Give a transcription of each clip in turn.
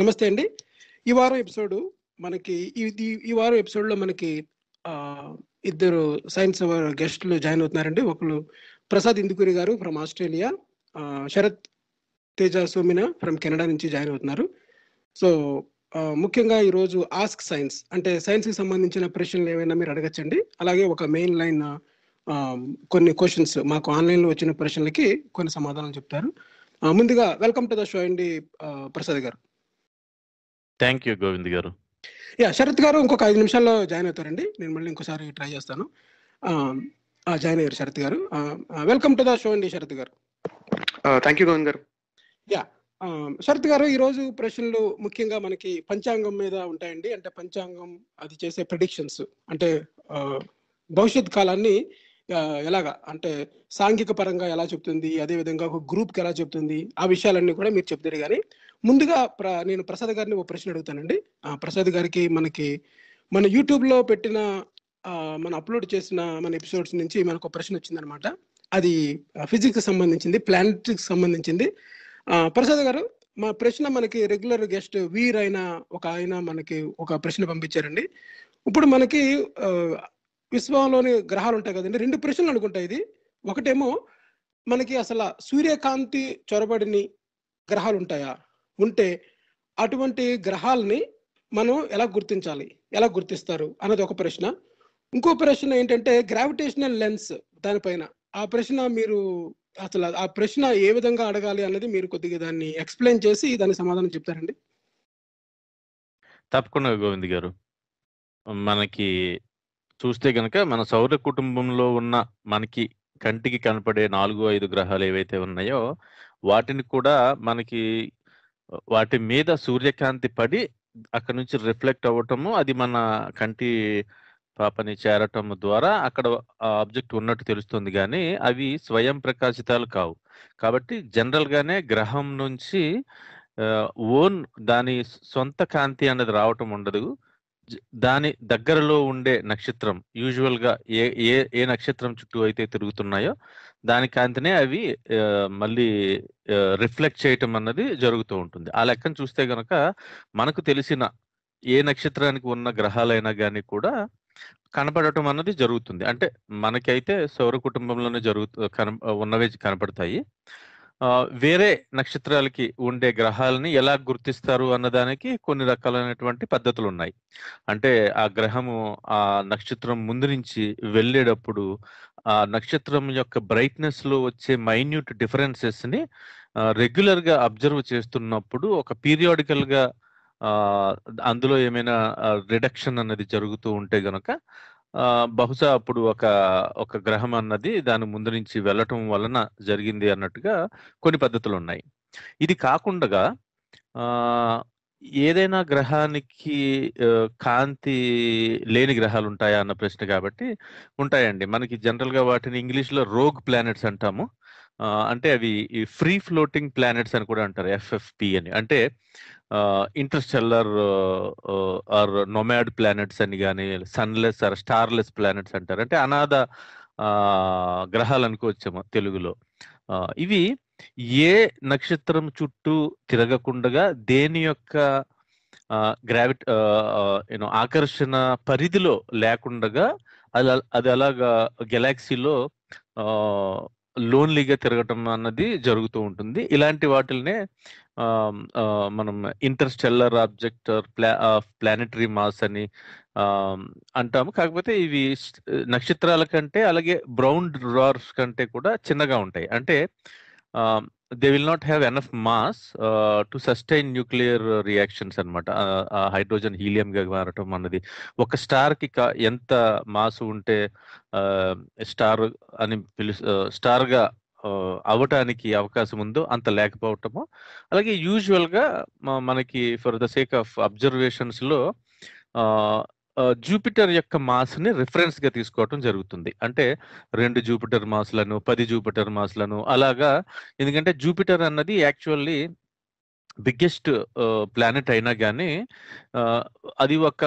నమస్తే అండి. ఈ వారం ఎపిసోడ్ మనకి ఈ వారం ఎపిసోడ్లో మనకి ఇద్దరు సైన్స్ అవర్ గెస్ట్లు జాయిన్ అవుతున్నారండి. ఒకరు ప్రసాద్ ఇందుకూరి గారు from Australia Sarath Teja సోమిన from Canada నుంచి జాయిన్ అవుతున్నారు. సో ముఖ్యంగా ఈరోజు ఆస్క్ సైన్స్ అంటే సైన్స్కి సంబంధించిన ప్రశ్నలు ఏమైనా మీరు అడగచ్చండి. అలాగే ఒక మెయిన్ లైన్ కొన్ని క్వశ్చన్స్ మాకు ఆన్లైన్లో వచ్చిన ప్రశ్నలకి కొన్ని సమాధానాలు చెప్తారు. ముందుగా వెల్కమ్ టు ద షో అండి ప్రసాద్ గారు. థ్యాంక్ యూ గోవింద్ గారు. యా శరత్ గారు ఇంకొక ఐదు నిమిషాల్లో జాయిన్ అవుతారండి. నేను మళ్ళీ ఇంకోసారి ట్రై చేస్తాను. ఆ, ఆ, జాయిన్ అయ్యారు శరత్ గారు. వెల్కమ్ టు ద షో అండి శరత్ గారు. థ్యాంక్ యూ గోవింద్ గారు. యా శరత్ గారు ఈ రోజు ప్రశ్నలు ముఖ్యంగా మనకి పంచాంగం మీద ఉంటాయండి. అంటే పంచాంగం అది చేసే ప్రిడిక్షన్స్ అంటే భవిష్యత్ కాలాన్ని ఎలాగా? అంటే సాంఘిక పరంగా ఎలా చెప్తుంది? అదే విధంగా ఒక గ్రూప్కి ఎలా చెప్తుంది? ఆ విషయాలన్నీ కూడా మీరు చెప్తారు కానీ ముందుగా ప్ర నేను ప్రసాద్ గారిని ఒక ప్రశ్న అడుగుతానండి. ఆ, ప్రసాద్ గారికి మనకి మన యూట్యూబ్లో పెట్టిన మనం మన అప్లోడ్ చేసిన మన ఎపిసోడ్స్ నుంచి మనకు ఒక ప్రశ్న వచ్చిందనమాట అది ఫిజిక్స్ సంబంధించింది ప్లానెట్ సంబంధించింది. ప్రసాద్ గారు మా ప్రశ్న మనకి రెగ్యులర్ గెస్ట్ వీర్ అయిన ఒక ఆయన మనకి ఒక ప్రశ్న పంపించారండి. ఇప్పుడు మనకి విశ్వంలోని గ్రహాలు ఉంటాయి కదండి. రెండు ప్రశ్నలు అనుకుంటాయి ఇది. ఒకటేమో మనకి అసలు సూర్యకాంతి చొరబడిని గ్రహాలు ఉంటాయా ఉంటే అటువంటి గ్రహాలని మనం ఎలా గుర్తించాలి? ఎలా గుర్తిస్తారు? అన్నది ఒక ప్రశ్న. ఇంకో ప్రశ్న ఏంటంటే గ్రావిటేషనల్ లెన్స్ దానిపైన. ఆ ప్రశ్న మీరు అసలు ఆ ప్రశ్న ఏ విధంగా అడగాలి అన్నది మీరు కొద్దిగా దాన్ని ఎక్స్ప్లెయిన్ చేసి దాని సమాధానం చెప్తారండి. తప్పకుండా గోవింద్ గారు. మనకి చూస్తే గనక మన సౌర కుటుంబంలో ఉన్న మనకి కంటికి కనపడే నాలుగు ఐదు గ్రహాలు ఏవైతే ఉన్నాయో వాటిని కూడా మనకి వాటి మీద సూర్యకాంతి పడి అక్కడ నుంచి రిఫ్లెక్ట్ అవ్వటము అది మన కంటి పాపని చేరటం ద్వారా అక్కడ ఆబ్జెక్ట్ ఉన్నట్టు తెలుస్తుంది. కానీ అవి స్వయం ప్రకాశితాలు కావు. కాబట్టి జనరల్గానే గ్రహం నుంచి ఓన్ దాని సొంత కాంతి అనేది రావటం ఉండదు. దాని దగ్గరలో ఉండే నక్షత్రం యూజువల్గా ఏ ఏ ఏ నక్షత్రం చుట్టూ అయితే తిరుగుతున్నాయో దాని కాంతినే అవి మళ్ళీ రిఫ్లెక్ట్ చేయటం అన్నది జరుగుతూ ఉంటుంది. ఆ లెక్కను చూస్తే గనక మనకు తెలిసిన ఏ నక్షత్రానికి ఉన్న గ్రహాలైనా కానీ కూడా కనపడటం అన్నది జరుగుతుంది. అంటే మనకైతే సౌర కుటుంబంలోనే జరుగుతూ కన ఉన్నవే కనపడతాయి. వేరే నక్షత్రాలకి ఉండే గ్రహాలని ఎలా గుర్తిస్తారు అన్నదానికి కొన్ని రకాలైనటువంటి పద్ధతులు ఉన్నాయి అంటే ఆ గ్రహము ఆ నక్షత్రం ముందు నుంచి వెళ్ళేటప్పుడు ఆ నక్షత్రం యొక్క బ్రైట్నెస్లో వచ్చే మైన్యూట్ డిఫరెన్సెస్ని రెగ్యులర్గా అబ్జర్వ్ చేస్తున్నప్పుడు ఒక పీరియాడికల్గా అందులో ఏమైనా రిడక్షన్ అనేది జరుగుతూ ఉంటే గనక బహుశా అప్పుడు ఒక ఒక గ్రహం అన్నది దాని ముందు నుంచి వెళ్ళటం వలన జరిగింది అన్నట్టుగా కొన్ని పద్ధతులు ఉన్నాయి ఇది కాకుండా ఏదైనా గ్రహానికి కాంతి లేని గ్రహాలు ఉంటాయా అన్న ప్రశ్న కాబట్టి ఉంటాయండి. మనకి జనరల్గా వాటిని ఇంగ్లీష్లో రోగ్ ప్లానెట్స్ అంటాము. అంటే అవి ఫ్రీ ఫ్లోటింగ్ ప్లానెట్స్ అని కూడా అంటారు ఎఫ్ఎఫ్పి అని. అంటే ఇంటర్స్టెల్లర్ ఆర్ నొమాడ్ ప్లానెట్స్ అని కానీ సన్లెస్ ఆర్ స్టార్లెస్ ప్లానెట్స్ అంటారు. అంటే అనాథ గ్రహాలు అనుకోవచ్చాము తెలుగులో. ఇవి ఏ నక్షత్రం చుట్టూ తిరగకుండగా దేని యొక్క గ్రావిట్ యూనో ఆకర్షణ పరిధిలో లేకుండగా అది అది అలాగా గెలాక్సీలో లోన్లీగా తిరగటం అన్నది జరుగుతూ ఉంటుంది. ఇలాంటి వాటిల్నే మనం ఇంటర్స్టెల్లర్ ఆబ్జెక్ట్ ప్లా ప్లానెటరీ మాస్ అని అంటాము. కాకపోతే ఇవి నక్షత్రాల కంటే అలాగే బ్రౌన్ డ్రార్స్ కంటే కూడా చిన్నగా ఉంటాయి. అంటే they will not have enough mass to sustain nuclear reactions అనమాట హైడ్రోజన్ హీలియం గా మారటం అన్నది. ఒక స్టార్కి ఎంత మాస్ ఉంటే స్టార్ అని పిలు స్టార్గా అవటానికి అవ్వటానికి అవకాశం ఉందో అంత లేకపోవటము. అలాగే యూజువల్గా మనకి ఫర్ ద సేక్ ఆఫ్ అబ్జర్వేషన్స్లో జూపిటర్ యొక్క మాస్ని రిఫరెన్స్గా తీసుకోవటం జరుగుతుంది. అంటే రెండు జూపిటర్ మాస్లను పది జూపిటర్ మాస్లను అలాగా ఎందుకంటే జూపిటర్ అన్నది యాక్చువల్లీ బిగ్గెస్ట్ ప్లానెట్ అయినా కానీ అది ఒక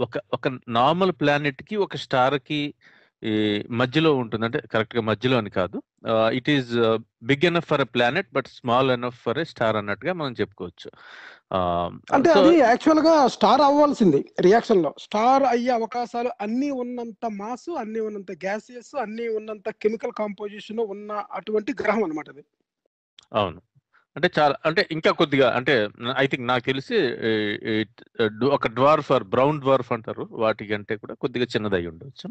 ఒక ఒక నార్మల్ ప్లానెట్కి ఒక స్టార్కి ఈ మధ్యలో ఉంటుంది. అంటే కరెక్ట్గా మధ్యలో అని కాదు. It is big enough for a planet but small enough for a star అన్నట్టుగా మనం చెప్పుకోవచ్చు. అంటే అది యాక్చువల్గా స్టార్ అవ్వాల్సింది రియాక్షన్లో స్టార్ అయ్యే అవకాశాలు అన్ని ఉన్నంత మాస్ అన్ని ఉన్నంత గ్యాసియస్ అన్ని ఉన్నంత కెమికల్ కాంపోజిషన్ ఉన్న అటువంటి గ్రహం అన్నమాట అది. అవును. అంటే చాలా అంటే ఇంకా కొద్దిగా అంటే ఐ థింక్ నాకు తెలిసి డు- ఒక డ్వార్ఫ్ ఆర్ బ్రౌన్ డ్వార్ఫ్ అంటారు. వాటికి అంటే కూడా కొద్దిగా చిన్నదై ఉండవచ్చు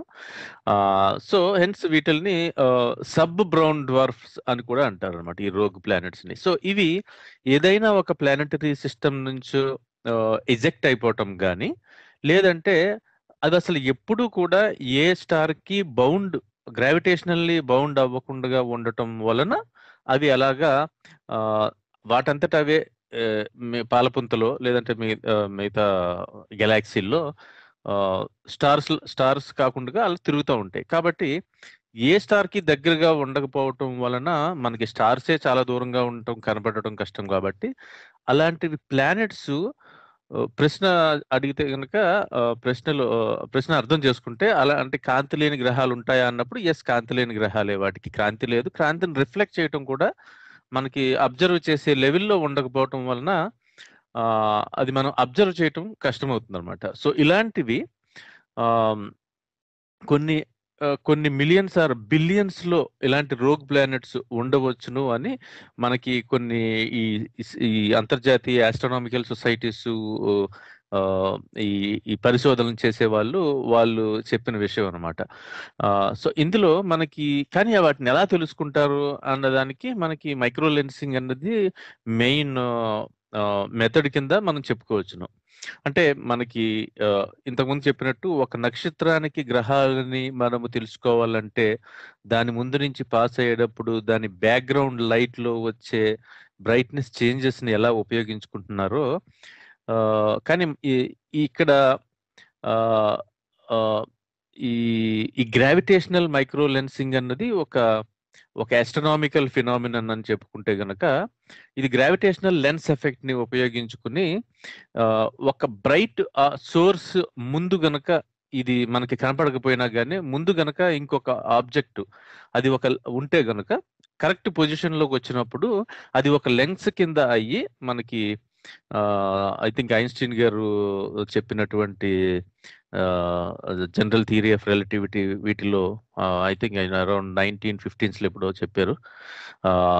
సో హెన్స్ వీటిల్ని సబ్ బ్రౌన్ డ్వార్ఫ్స్ అని కూడా అంటారు అనమాట ఈ రోగ్ ప్లానెట్స్ని సో ఇవి ఏదైనా ఒక ప్లానెటరీ సిస్టమ్ నుంచి ఎజెక్ట్ అయిపోవటం కానీ లేదంటే అది అసలు ఎప్పుడు కూడా ఏ స్టార్కి బౌండ్ గ్రావిటేషనల్లీ బౌండ్ అవ్వకుండా ఉండటం వలన అవి అలాగా వాటంతట అవే మీ పాలపుంతలో లేదంటే మీ మిగతా గెలాక్సీల్లో స్టార్స్ స్టార్స్ కాకుండా అలా తిరుగుతూ ఉంటాయి. కాబట్టి ఏ స్టార్కి దగ్గరగా ఉండకపోవటం వలన మనకి స్టార్సే చాలా దూరంగా ఉండటం కనబడటం కష్టం కాబట్టి అలాంటివి ప్లానెట్స్ ప్రశ్న అడిగితే కనుక ప్రశ్నలు ప్రశ్న అర్థం చేసుకుంటే అలా అంటే కాంతి లేని గ్రహాలు ఉంటాయా అన్నప్పుడు ఎస్ కాంతి లేని గ్రహాలే వాటికి. కాంతి లేదు. కాంతిని రిఫ్లెక్ట్ చేయటం కూడా మనకి అబ్జర్వ్ చేసే లెవెల్లో ఉండకపోవటం వలన అది మనం అబ్జర్వ్ చేయటం కష్టమవుతుంది అనమాట సో ఇలాంటివి కొన్ని కొన్ని మిలియన్స్ ఆర్ బిలియన్స్లో ఇలాంటి రోగ్ ప్లానెట్స్ ఉండవచ్చును అని మనకి కొన్ని ఈ ఈ అంతర్జాతీయ ఆస్ట్రానామికల్ సొసైటీస్ ఈ ఈ పరిశోధనలు చేసే వాళ్ళు వాళ్ళు చెప్పిన విషయం అనమాట సో ఇందులో మనకి కానీ వాటిని ఎలా తెలుసుకుంటారు అన్నదానికి మనకి మైక్రో లెన్సింగ్ అన్నది మెయిన్ మెథడ్ కింద మనం చెప్పుకోవచ్చును. అంటే మనకి ఇంతకుముందు చెప్పినట్టు ఒక నక్షత్రానికి గ్రహాలని మనము తెలుసుకోవాలంటే దాని ముందు నుంచి పాస్ అయ్యేటప్పుడు దాని బ్యాక్గ్రౌండ్ లైట్లో వచ్చే బ్రైట్నెస్ చేంజెస్ని ఎలా ఉపయోగించుకుంటున్నారో కానీ ఇక్కడ ఈ ఈ గ్రావిటేషనల్ మైక్రో లెన్సింగ్ అన్నది ఒక ఒక ఆస్ట్రనామికల్ ఫినామినన్ అని చెప్పుకుంటే గనక ఇది గ్రావిటేషనల్ లెన్స్ ఎఫెక్ట్ని ఉపయోగించుకుని ఒక బ్రైట్ సోర్స్ ముందు గనక ఇది మనకి కనపడకపోయినా కానీ ముందు గనక ఇంకొక ఆబ్జెక్ట్ అది ఒక ఉంటే గనక కరెక్ట్ పొజిషన్లోకి వచ్చినప్పుడు అది ఒక లెన్స్ కింద అయ్యి మనకి ఐ థింక్ ఐన్స్టీన్ గారు చెప్పినటువంటి జనరల్ థియరీ ఆఫ్ రిలేటివిటీ వీటిలో ఐ థింక్ ఆయన అరౌండ్ నైన్టీన్ ఫిఫ్టీన్స్లో ఎప్పుడో చెప్పారు.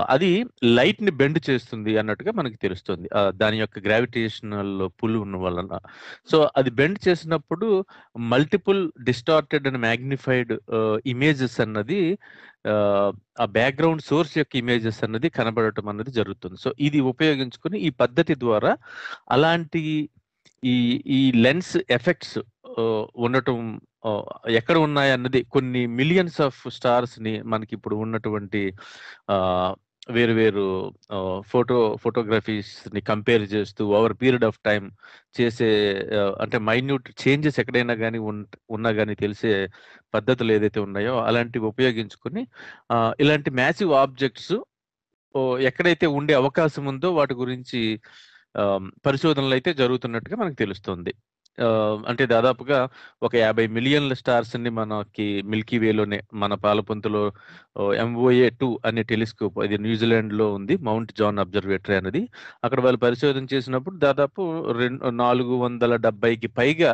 అది లైట్ని బెండ్ చేస్తుంది అన్నట్టుగా మనకి తెలుస్తుంది. దాని యొక్క గ్రావిటేషనల్ పుల్ ఉన్న వలన. సో అది బెండ్ చేసినప్పుడు multiple distorted and magnified images అన్నది ఆ, ఆ బ్యాక్గ్రౌండ్ సోర్స్ యొక్క ఇమేజెస్ అన్నది కనబడటం అన్నది జరుగుతుంది. సో ఇది ఉపయోగించుకుని ఈ పద్ధతి ద్వారా అలాంటి ఈ ఈ లెన్స్ ఎఫెక్ట్స్ ఉండటం ఎక్కడ ఉన్నాయి అన్నది కొన్ని మిలియన్స్ ఆఫ్ స్టార్స్ని మనకి ఇప్పుడు ఉన్నటువంటి ఆ, వేరు వేరు ఫోటో ఫోటోగ్రఫీస్ని కంపేర్ చేస్తూ ఓవర్ పీరియడ్ ఆఫ్ టైం చేసే అంటే మైన్యూట్ చేంజెస్ ఎక్కడైనా కానీ ఉన్నా కానీ తెలిసే పద్ధతులు ఏదైతే ఉన్నాయో అలాంటివి ఉపయోగించుకొని ఇలాంటి మ్యాసివ్ ఆబ్జెక్ట్స్ ఎక్కడైతే ఉండే అవకాశం ఉందో వాటి గురించి పరిశోధనలు అయితే జరుగుతున్నట్టుగా మనకు తెలుస్తుంది. అంటే దాదాపుగా ఒక యాభై మిలియన్ల స్టార్స్ని మనకి మిల్కీ వేలోనే మన పాలపుంతలో ఎంఓఏ టూ అనే టెలిస్కోప్ ఇది న్యూజిలాండ్లో ఉంది మౌంట్ జాన్ అబ్జర్వేటరీ అనేది. అక్కడ వాళ్ళు పరిశోధన చేసినప్పుడు దాదాపు రెండు నాలుగు వందల డెబ్బైకి పైగా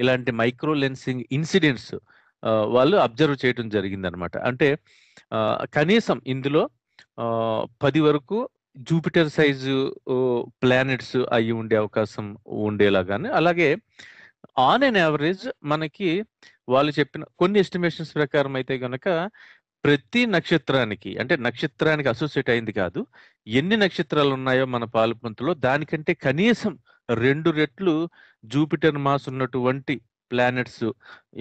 ఇలాంటి మైక్రో లెన్సింగ్ ఇన్సిడెంట్స్ వాళ్ళు అబ్జర్వ్ చేయడం జరిగింది అనమాట అంటే కనీసం ఇందులో పది వరకు జూపిటర్ సైజు ప్లానెట్స్ అయి ఉండే అవకాశం ఉండేలాగానే. అలాగే ఆన్ అన్ యావరేజ్ మనకి వాళ్ళు చెప్పిన కొన్ని ఎస్టిమేషన్స్ ప్రకారం అయితే గనక ప్రతి నక్షత్రానికి అంటే నక్షత్రానికి అసోసియేట్ అయింది కాదు ఎన్ని నక్షత్రాలు ఉన్నాయో మన పాలపుంతలో దానికంటే కనీసం రెండు రెట్లు జూపిటర్ మాస్ ఉన్నటువంటి ప్లానెట్స్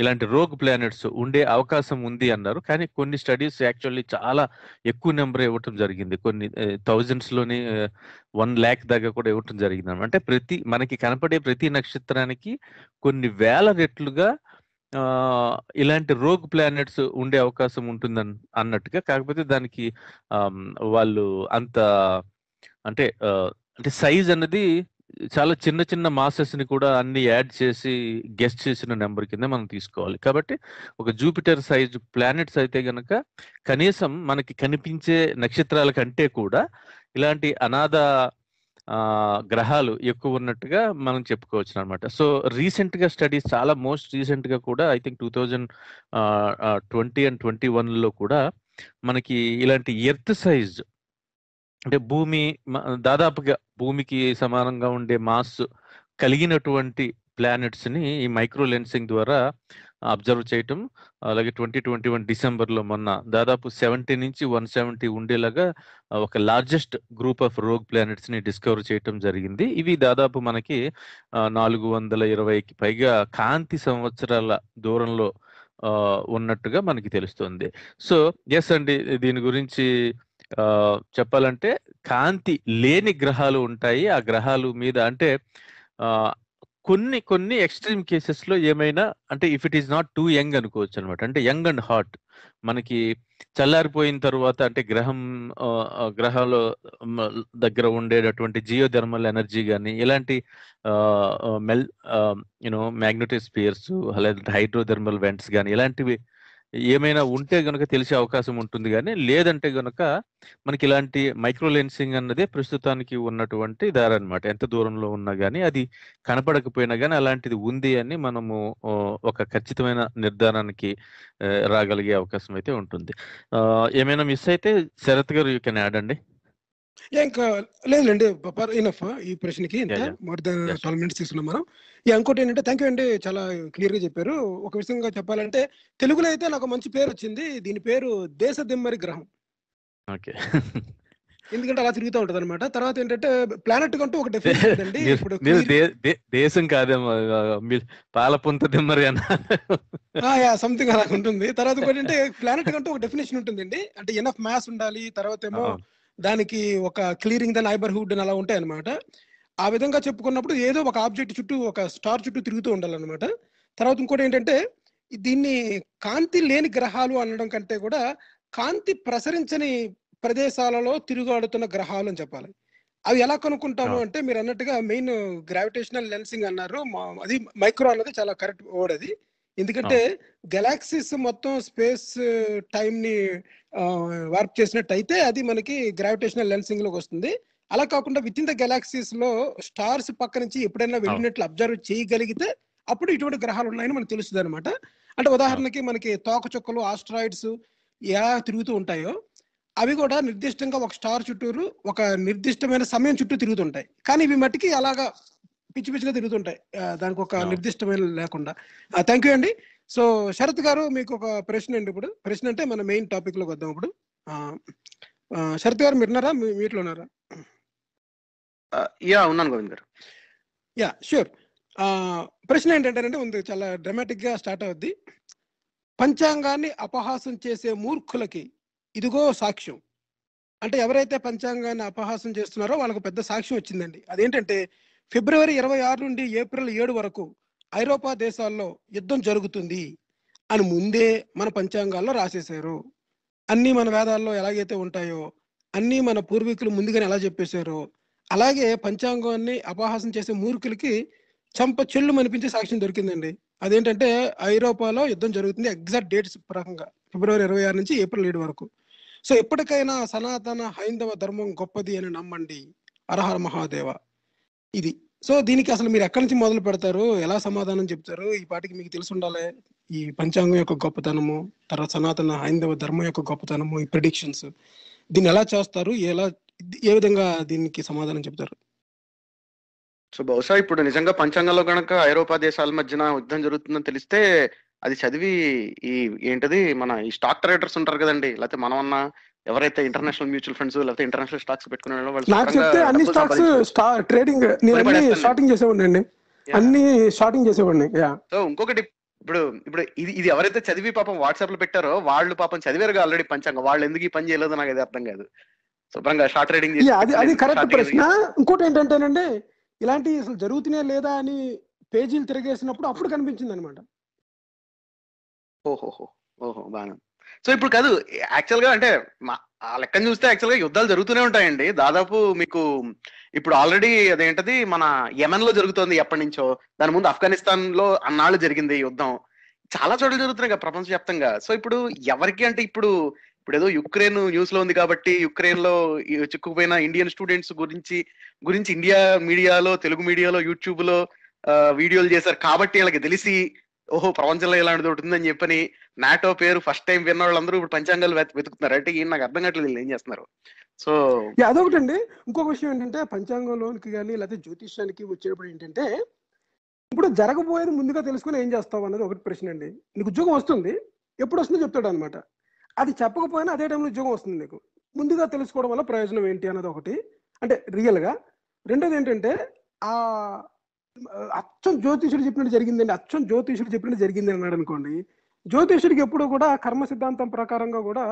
ఇలాంటి రోగ్ ప్లానెట్స్ ఉండే అవకాశం ఉంది అన్నారు. కానీ కొన్ని స్టడీస్ యాక్చువల్లీ చాలా ఎక్కువ నెంబర్ ఇవ్వటం జరిగింది. కొన్ని థౌజండ్స్లోని వన్ ల్యాక్ దాకా కూడా ఇవ్వటం జరిగింది అంటే ప్రతి మనకి కనపడే ప్రతి నక్షత్రానికి కొన్ని వేల రెట్లుగా ఇలాంటి రోగ్ ప్లానెట్స్ ఉండే అవకాశం ఉంటుందన్ అన్నట్టుగా. కాకపోతే దానికి వాళ్ళు అంత అంటే అంటే సైజ్ అన్నది చాలా చిన్న చిన్న మాసెస్‌ని కూడా అన్ని యాడ్ చేసి గెస్ట్ చేసిన నెంబర్ కింద మనం తీసుకోవాలి. కాబట్టి ఒక జూపిటర్ సైజ్ ప్లానెట్స్ అయితే గనక కనీసం మనకి కనిపించే నక్షత్రాల కంటే కూడా ఇలాంటి అనాథ గ్రహాలు ఎక్కువ ఉన్నట్టుగా మనం చెప్పుకోవచ్చునన్నమాట. సో రీసెంట్‌గా స్టడీస్ చాలా మోస్ట్ రీసెంట్‌గా కూడా I think two thousand twenty and twenty వన్లో కూడా మనకి ఇలాంటి ఎర్త్ సైజ్ అంటే భూమి దాదాపుగా భూమికి సమానంగా ఉండే మాస్ కలిగినటువంటి ప్లానెట్స్‌ని ఈ మైక్రో లెన్సింగ్ ద్వారా అబ్జర్వ్ చేయటం. అలాగే 2021 డిసెంబర్‌లో మొన్న దాదాపు 70-170 ఉండేలాగా ఒక లార్జెస్ట్ గ్రూప్ ఆఫ్ రోగ్ ప్లానెట్స్‌ని డిస్కవర్ చేయటం జరిగింది. ఇవి దాదాపు మనకి నాలుగు వందల ఇరవైకి పైగా కాంతి సంవత్సరాల దూరంలో ఉన్నట్టుగా మనకి తెలుస్తుంది. సో ఎస్ అండి. దీని గురించి చెప్పాలంటే కాంతి లేని గ్రహాలు ఉంటాయి. ఆ గ్రహాలు మీద అంటే కొన్ని కొన్ని ఎక్స్‌ట్రీమ్ కేసెస్‌లో ఏమైనా అంటే if it is not too young అనుకోవచ్చు అనమాట అంటే యంగ్ అండ్ హాట్ మనకి చల్లారిపోయిన తర్వాత అంటే గ్రహం ఆహ్, గ్రహాలు దగ్గర ఉండేటటువంటి జియోథెర్మల్ ఎనర్జీ కానీ ఇలాంటి మెల్ యూనో మ్యాగ్నెటిక్ స్పియర్స్ మాగ్నెటోస్ఫియర్స్ లేదంటే హైడ్రోథెర్మల్ వెంట్స్ కానీ ఇలాంటివి ఏమైనా ఉంటే గనక తెలిసే అవకాశం ఉంటుంది కానీ లేదంటే గనుక మనకి ఇలాంటి మైక్రో లెన్సింగ్ అన్నదే ప్రస్తుతానికి ఉన్నటువంటి దారి అనమాట ఎంత దూరంలో ఉన్నా కానీ అది కనపడకపోయినా కానీ అలాంటిది ఉంది అని మనము ఒక ఖచ్చితమైన నిర్ధారణకి రాగలిగే అవకాశం అయితే ఉంటుంది. ఏమైనా మిస్ అయితే శరత్ గారు యూ కెన్ యాడ్ అండి. ఇంకా లేదులెండి. పర్ ఇనఫ్ ఈ ప్రశ్నకి! More than! 12 మినిట్స్ తీసుకున్నాం మనం. యాహ్! ఇంకోటేంటంటే థాంక్ యూ అండి. చాలా క్లియర్‌గా చెప్పారు. ఒక విషయంగా చెప్పాలంటే తెలుగులో అయితే నాకు మంచి పేరొచ్చింది. దీని పేరు దేశదిమ్మరి గ్రహం. ఓకే. ఎందుకంటే అలా తిరుగుతా ఉంటదనమాట. తర్వాత ఏంటంటే ప్లానెట్ కంటూ ఒక డెఫినిషన్ ఇప్పుడు క్లియర్ దే దే దేశం కాదేమో పాలపుంత దిమ్మరి! యాహ్! సంథింగ్ అలాగ ఉంటుంది. తర్వాత ఇంకోటంటే ప్లానెట్ కంటూ ఒక డెఫినిషన్ ఉంటుందండి. అంటే ఎనఫ్ మాస్ ఉండాలి. తర్వాతేమో అవును. దానికి ఒక క్లియరింగ్ ద నైబర్‌హుడ్ అని అలా ఉంటాయన్నమాట. ఆ విధంగా చెప్పుకున్నప్పుడు ఏదో ఒక ఆబ్జెక్ట్ చుట్టూ ఒక స్టార్ చుట్టూ తిరుగుతూ ఉండాలన్నమాట. తర్వాత ఇంకోటేంటంటే దీన్ని కాంతి లేని గ్రహాలు అనడం కంటే కూడా కాంతి ప్రసరించని ప్రదేశాలలో తిరుగాడుతున్న గ్రహాలు అని చెప్పాలి. అవి ఎలా కనుక్కుంటాము. అంటే మీరన్నట్టుగా మెయిన్ గ్రావిటేషనల్ లెన్సింగ్ అన్నారు. మ అది మైక్రో అన్నది చాలా కరెక్ట్ వర్డ్ అది. ఎందుకంటే. గెలాక్సీస్ మొత్తం స్పేస్ టైమ్‌ని ఆహ్, వార్ప్ చేసినట్టయితే అది మనకి గ్రావిటేషనల్ లెన్సింగ్‌లోకి వస్తుంది. అలా కాకుండా వితిన్ ద గెలాక్సీస్‌లో స్టార్స్ పక్క నుంచి ఎప్పుడైనా. వెళ్ళినట్లు అబ్జర్వ్ చేయగలిగితే అప్పుడు ఇటువంటి గ్రహాలు ఉన్నాయని మనకు తెలుస్తదనమాట. అంటే అవును. ఉదాహరణకి మనకి తోకచుక్కలు, ఆస్ట్రాయిడ్స్ ఎలా తిరుగుతూ ఉంటాయో అవి కూడా నిర్దిష్టంగా ఒక స్టార్ చుట్టూరు ఒక నిర్దిష్టమైన సమయం చుట్టూ తిరుగుతుంటాయి. కానీ ఇవి మట్టికి అలాగా పిచ్చి పిచ్చిగా తిరుగుతుంటాయి. దానికి ఒక. నిర్దిష్టమైన లేకుండా. థాంక్ యూ అండి. సో శరత్ గారు మీకు ఒక ప్రశ్న అండి ఇప్పుడు. ప్రశ్న అంటే మన మెయిన్ టాపిక్‌లోకి వద్దాం ఇప్పుడు. శరత్ గారు మీరున్నారా? మీ మ్యూట్‌లో ఉన్నారా? యాహ్! ఉన్నాను గోవింద్ గారు. యాహ్! ష్యూర్. ప్రశ్న ఏంటంటేనండి ఉంది చాలా డ్రామాటిక్‌గా స్టార్ట్ అవుద్ది. పంచాంగాన్ని అపహాసం చేసే మూర్ఖులకి ఇదిగో సాక్ష్యం. అంటే ఎవరైతే పంచాంగాన్ని అపహాసం చేస్తున్నారో వాళ్ళకి పెద్ద సాక్ష్యం వచ్చిందండి. అదేంటంటే ఫిబ్రవరి 26 నుండి ఏప్రిల్ ఏడు వరకు ఐరోపా దేశాల్లో యుద్ధం జరుగుతుంది అని ముందే మన పంచాంగాల్లో రాసేశారు. అన్నీ మన వేదాల్లో ఎలాగైతే ఉంటాయో, అన్నీ మన పూర్వీకులు ముందుగానే ఎలా చెప్పేశారో, అలాగే పంచాంగాన్ని అపహాసం చేసే మూర్ఖులకి చంప చెల్లు అనిపించే సాక్ష్యం దొరికిందండి. అదేంటంటే ఐరోపాలో యుద్ధం జరుగుతుంది. ఎగ్జాక్ట్ డేట్స్ ప్రకంగా ఫిబ్రవరి 26 నుంచి ఏప్రిల్ ఏడు వరకు. సో ఎప్పటికైనా సనాతన హైందవ ధర్మం గొప్పది అని నమ్మండి. అరహర మహాదేవ. ఇది. సో దీనికి అసలు మీరు ఎక్కడి నుంచి మొదలు పెడతారు? ఎలా సమాధానం చెప్తారు? ఈ పాటికి మీకు ఉండాలి ఈ పంచాంగం యొక్క గొప్పతనము, తర్వాత సనాతన హైందవ ధర్మం యొక్క గొప్పతనము, ఈ ప్రిడిక్షన్స్ దీన్ని ఎలా చేస్తారు? ఎలా ఏ విధంగా దీనికి సమాధానం చెప్తారు? సో బహుశా ఇప్పుడు నిజంగా పంచాంగంలో కనుక ఐరోపా దేశాల మధ్యన యుద్ధం జరుగుతుందని తెలిస్తే అది చదివి ఈ ఏంటది మన ఈ స్టాక్ ట్రేడర్స్ ఉంటారు కదండీ! లేకపోతే మనమన్నా ఎవరైతే ఇంటర్నేషనల్ మ్యూచువల్ ఫండ్స్ లేకపోతే ఇంటర్నేషనల్ స్టాక్స్ పెట్టుకునే వాళ్ళు నాకు చెప్తే అన్ని స్టాక్స్ ట్రేడింగ్ నేను అన్ని. షార్టింగ్ చేసేవాడినండి. Yeah. అన్ని స్టార్టింగ్ చేసేవాడిని సో ఇంకొకటి ఇప్పుడు ఇప్పుడు ఇది ఇది ఎవరైతే చదివి పాపం వాట్సాప్లో పెట్టారో వాళ్ళు పాపం చదివారు ఆల్రెడీ పంచాంగం. వాళ్ళు ఎందుకు ఈ పని చేయలేదో నాకు అది అర్థం కాదు. శుభ్రంగా షార్ట్ రీడింగ్ యా, అది అది కరెక్ట్ ప్రశ్న. ఇంకోటి ఏంటంటేనండి ఇలాంటి అసలు జరుగుతున్నాయా లేదా అని పేజీలు తిరిగేసినప్పుడు అప్పుడు కనిపించింది అనమాట ఓహోహో. ఓహో బాగా సో ఇప్పుడు కాదు యాక్చువల్గా అంటే మా- ఆ లెక్కను చూస్తే యాక్చువల్గా యుద్ధాలు జరుగుతూనే ఉంటాయండి. దాదాపు మీకు ఇప్పుడు ఆల్రెడీ అదేంటది మన యమన్లో జరుగుతోంది ఎప్పటి నుంచో. దాని ముందు ఆఫ్ఘనిస్తాన్లో అన్నాళ్ళు జరిగింది యుద్ధం. చాలా చోట్ల జరుగుతున్నాయి కదా ప్రపంచవ్యాప్తంగా. సో ఇప్పుడు ఎవరికి అంటే ఇప్పుడు ఇప్పుడు ఏదో యుక్రెయిన్ న్యూస్లో ఉంది కాబట్టి యుక్రెయిన్లో చిక్కుపోయిన ఇండియన్ స్టూడెంట్స్ గురించి గురించి ఇండియా మీడియాలో తెలుగు మీడియాలో యూట్యూబ్లో ఆ, వీడియోలు చేశారు కాబట్టి వీళ్ళకి తెలిసి ఓహో ప్రపంచంలో ఇలాంటిది ఒకటి ఉందని చెప్పని నాటో పేరు ఫస్ట్ టైం విన్న వాళ్ళందరూ ఇప్పుడు పంచాంగాలు వెతుకుతున్నారు. అంటే ఈయన నాకు అర్థం కావట్లేదు వీళ్ళు ఏం చేస్తున్నారు. సో అదొకటి అదొకటండి. ఇంకొక విషయం ఏంటంటే పంచాంగంలోనికి కానీ లేకపోతే జ్యోతిష్యానికి వచ్చేటప్పుడు ఏంటంటే ఇప్పుడు జరగబోయేది ముందుగా తెలుసుకుని ఏం చేస్తావు అన్నది ఒకటి ప్రశ్న అండి నీకు ఉద్యోగం వస్తుంది ఎప్పుడు వస్తుందో చెప్తాడు అనమాట అది చెప్పకపోయినా అదే టైంలో ఉద్యోగం వస్తుంది నీకు. ముందుగా తెలుసుకోవడం వల్ల ప్రయోజనం ఏంటి అన్నది ఒకటి. అంటే రియల్గా. రెండోది ఏంటంటే ఆ అచ్చం జ్యోతిషుడు చెప్పినట్టు జరిగిందండి. అచ్చం జ్యోతిషుడు చెప్పినట్టు జరిగింది అన్నాడు అనుకోండి. జ్యోతిషుడికి ఎప్పుడు కూడా కర్మ సిద్ధాంతం ప్రకారంగా కూడా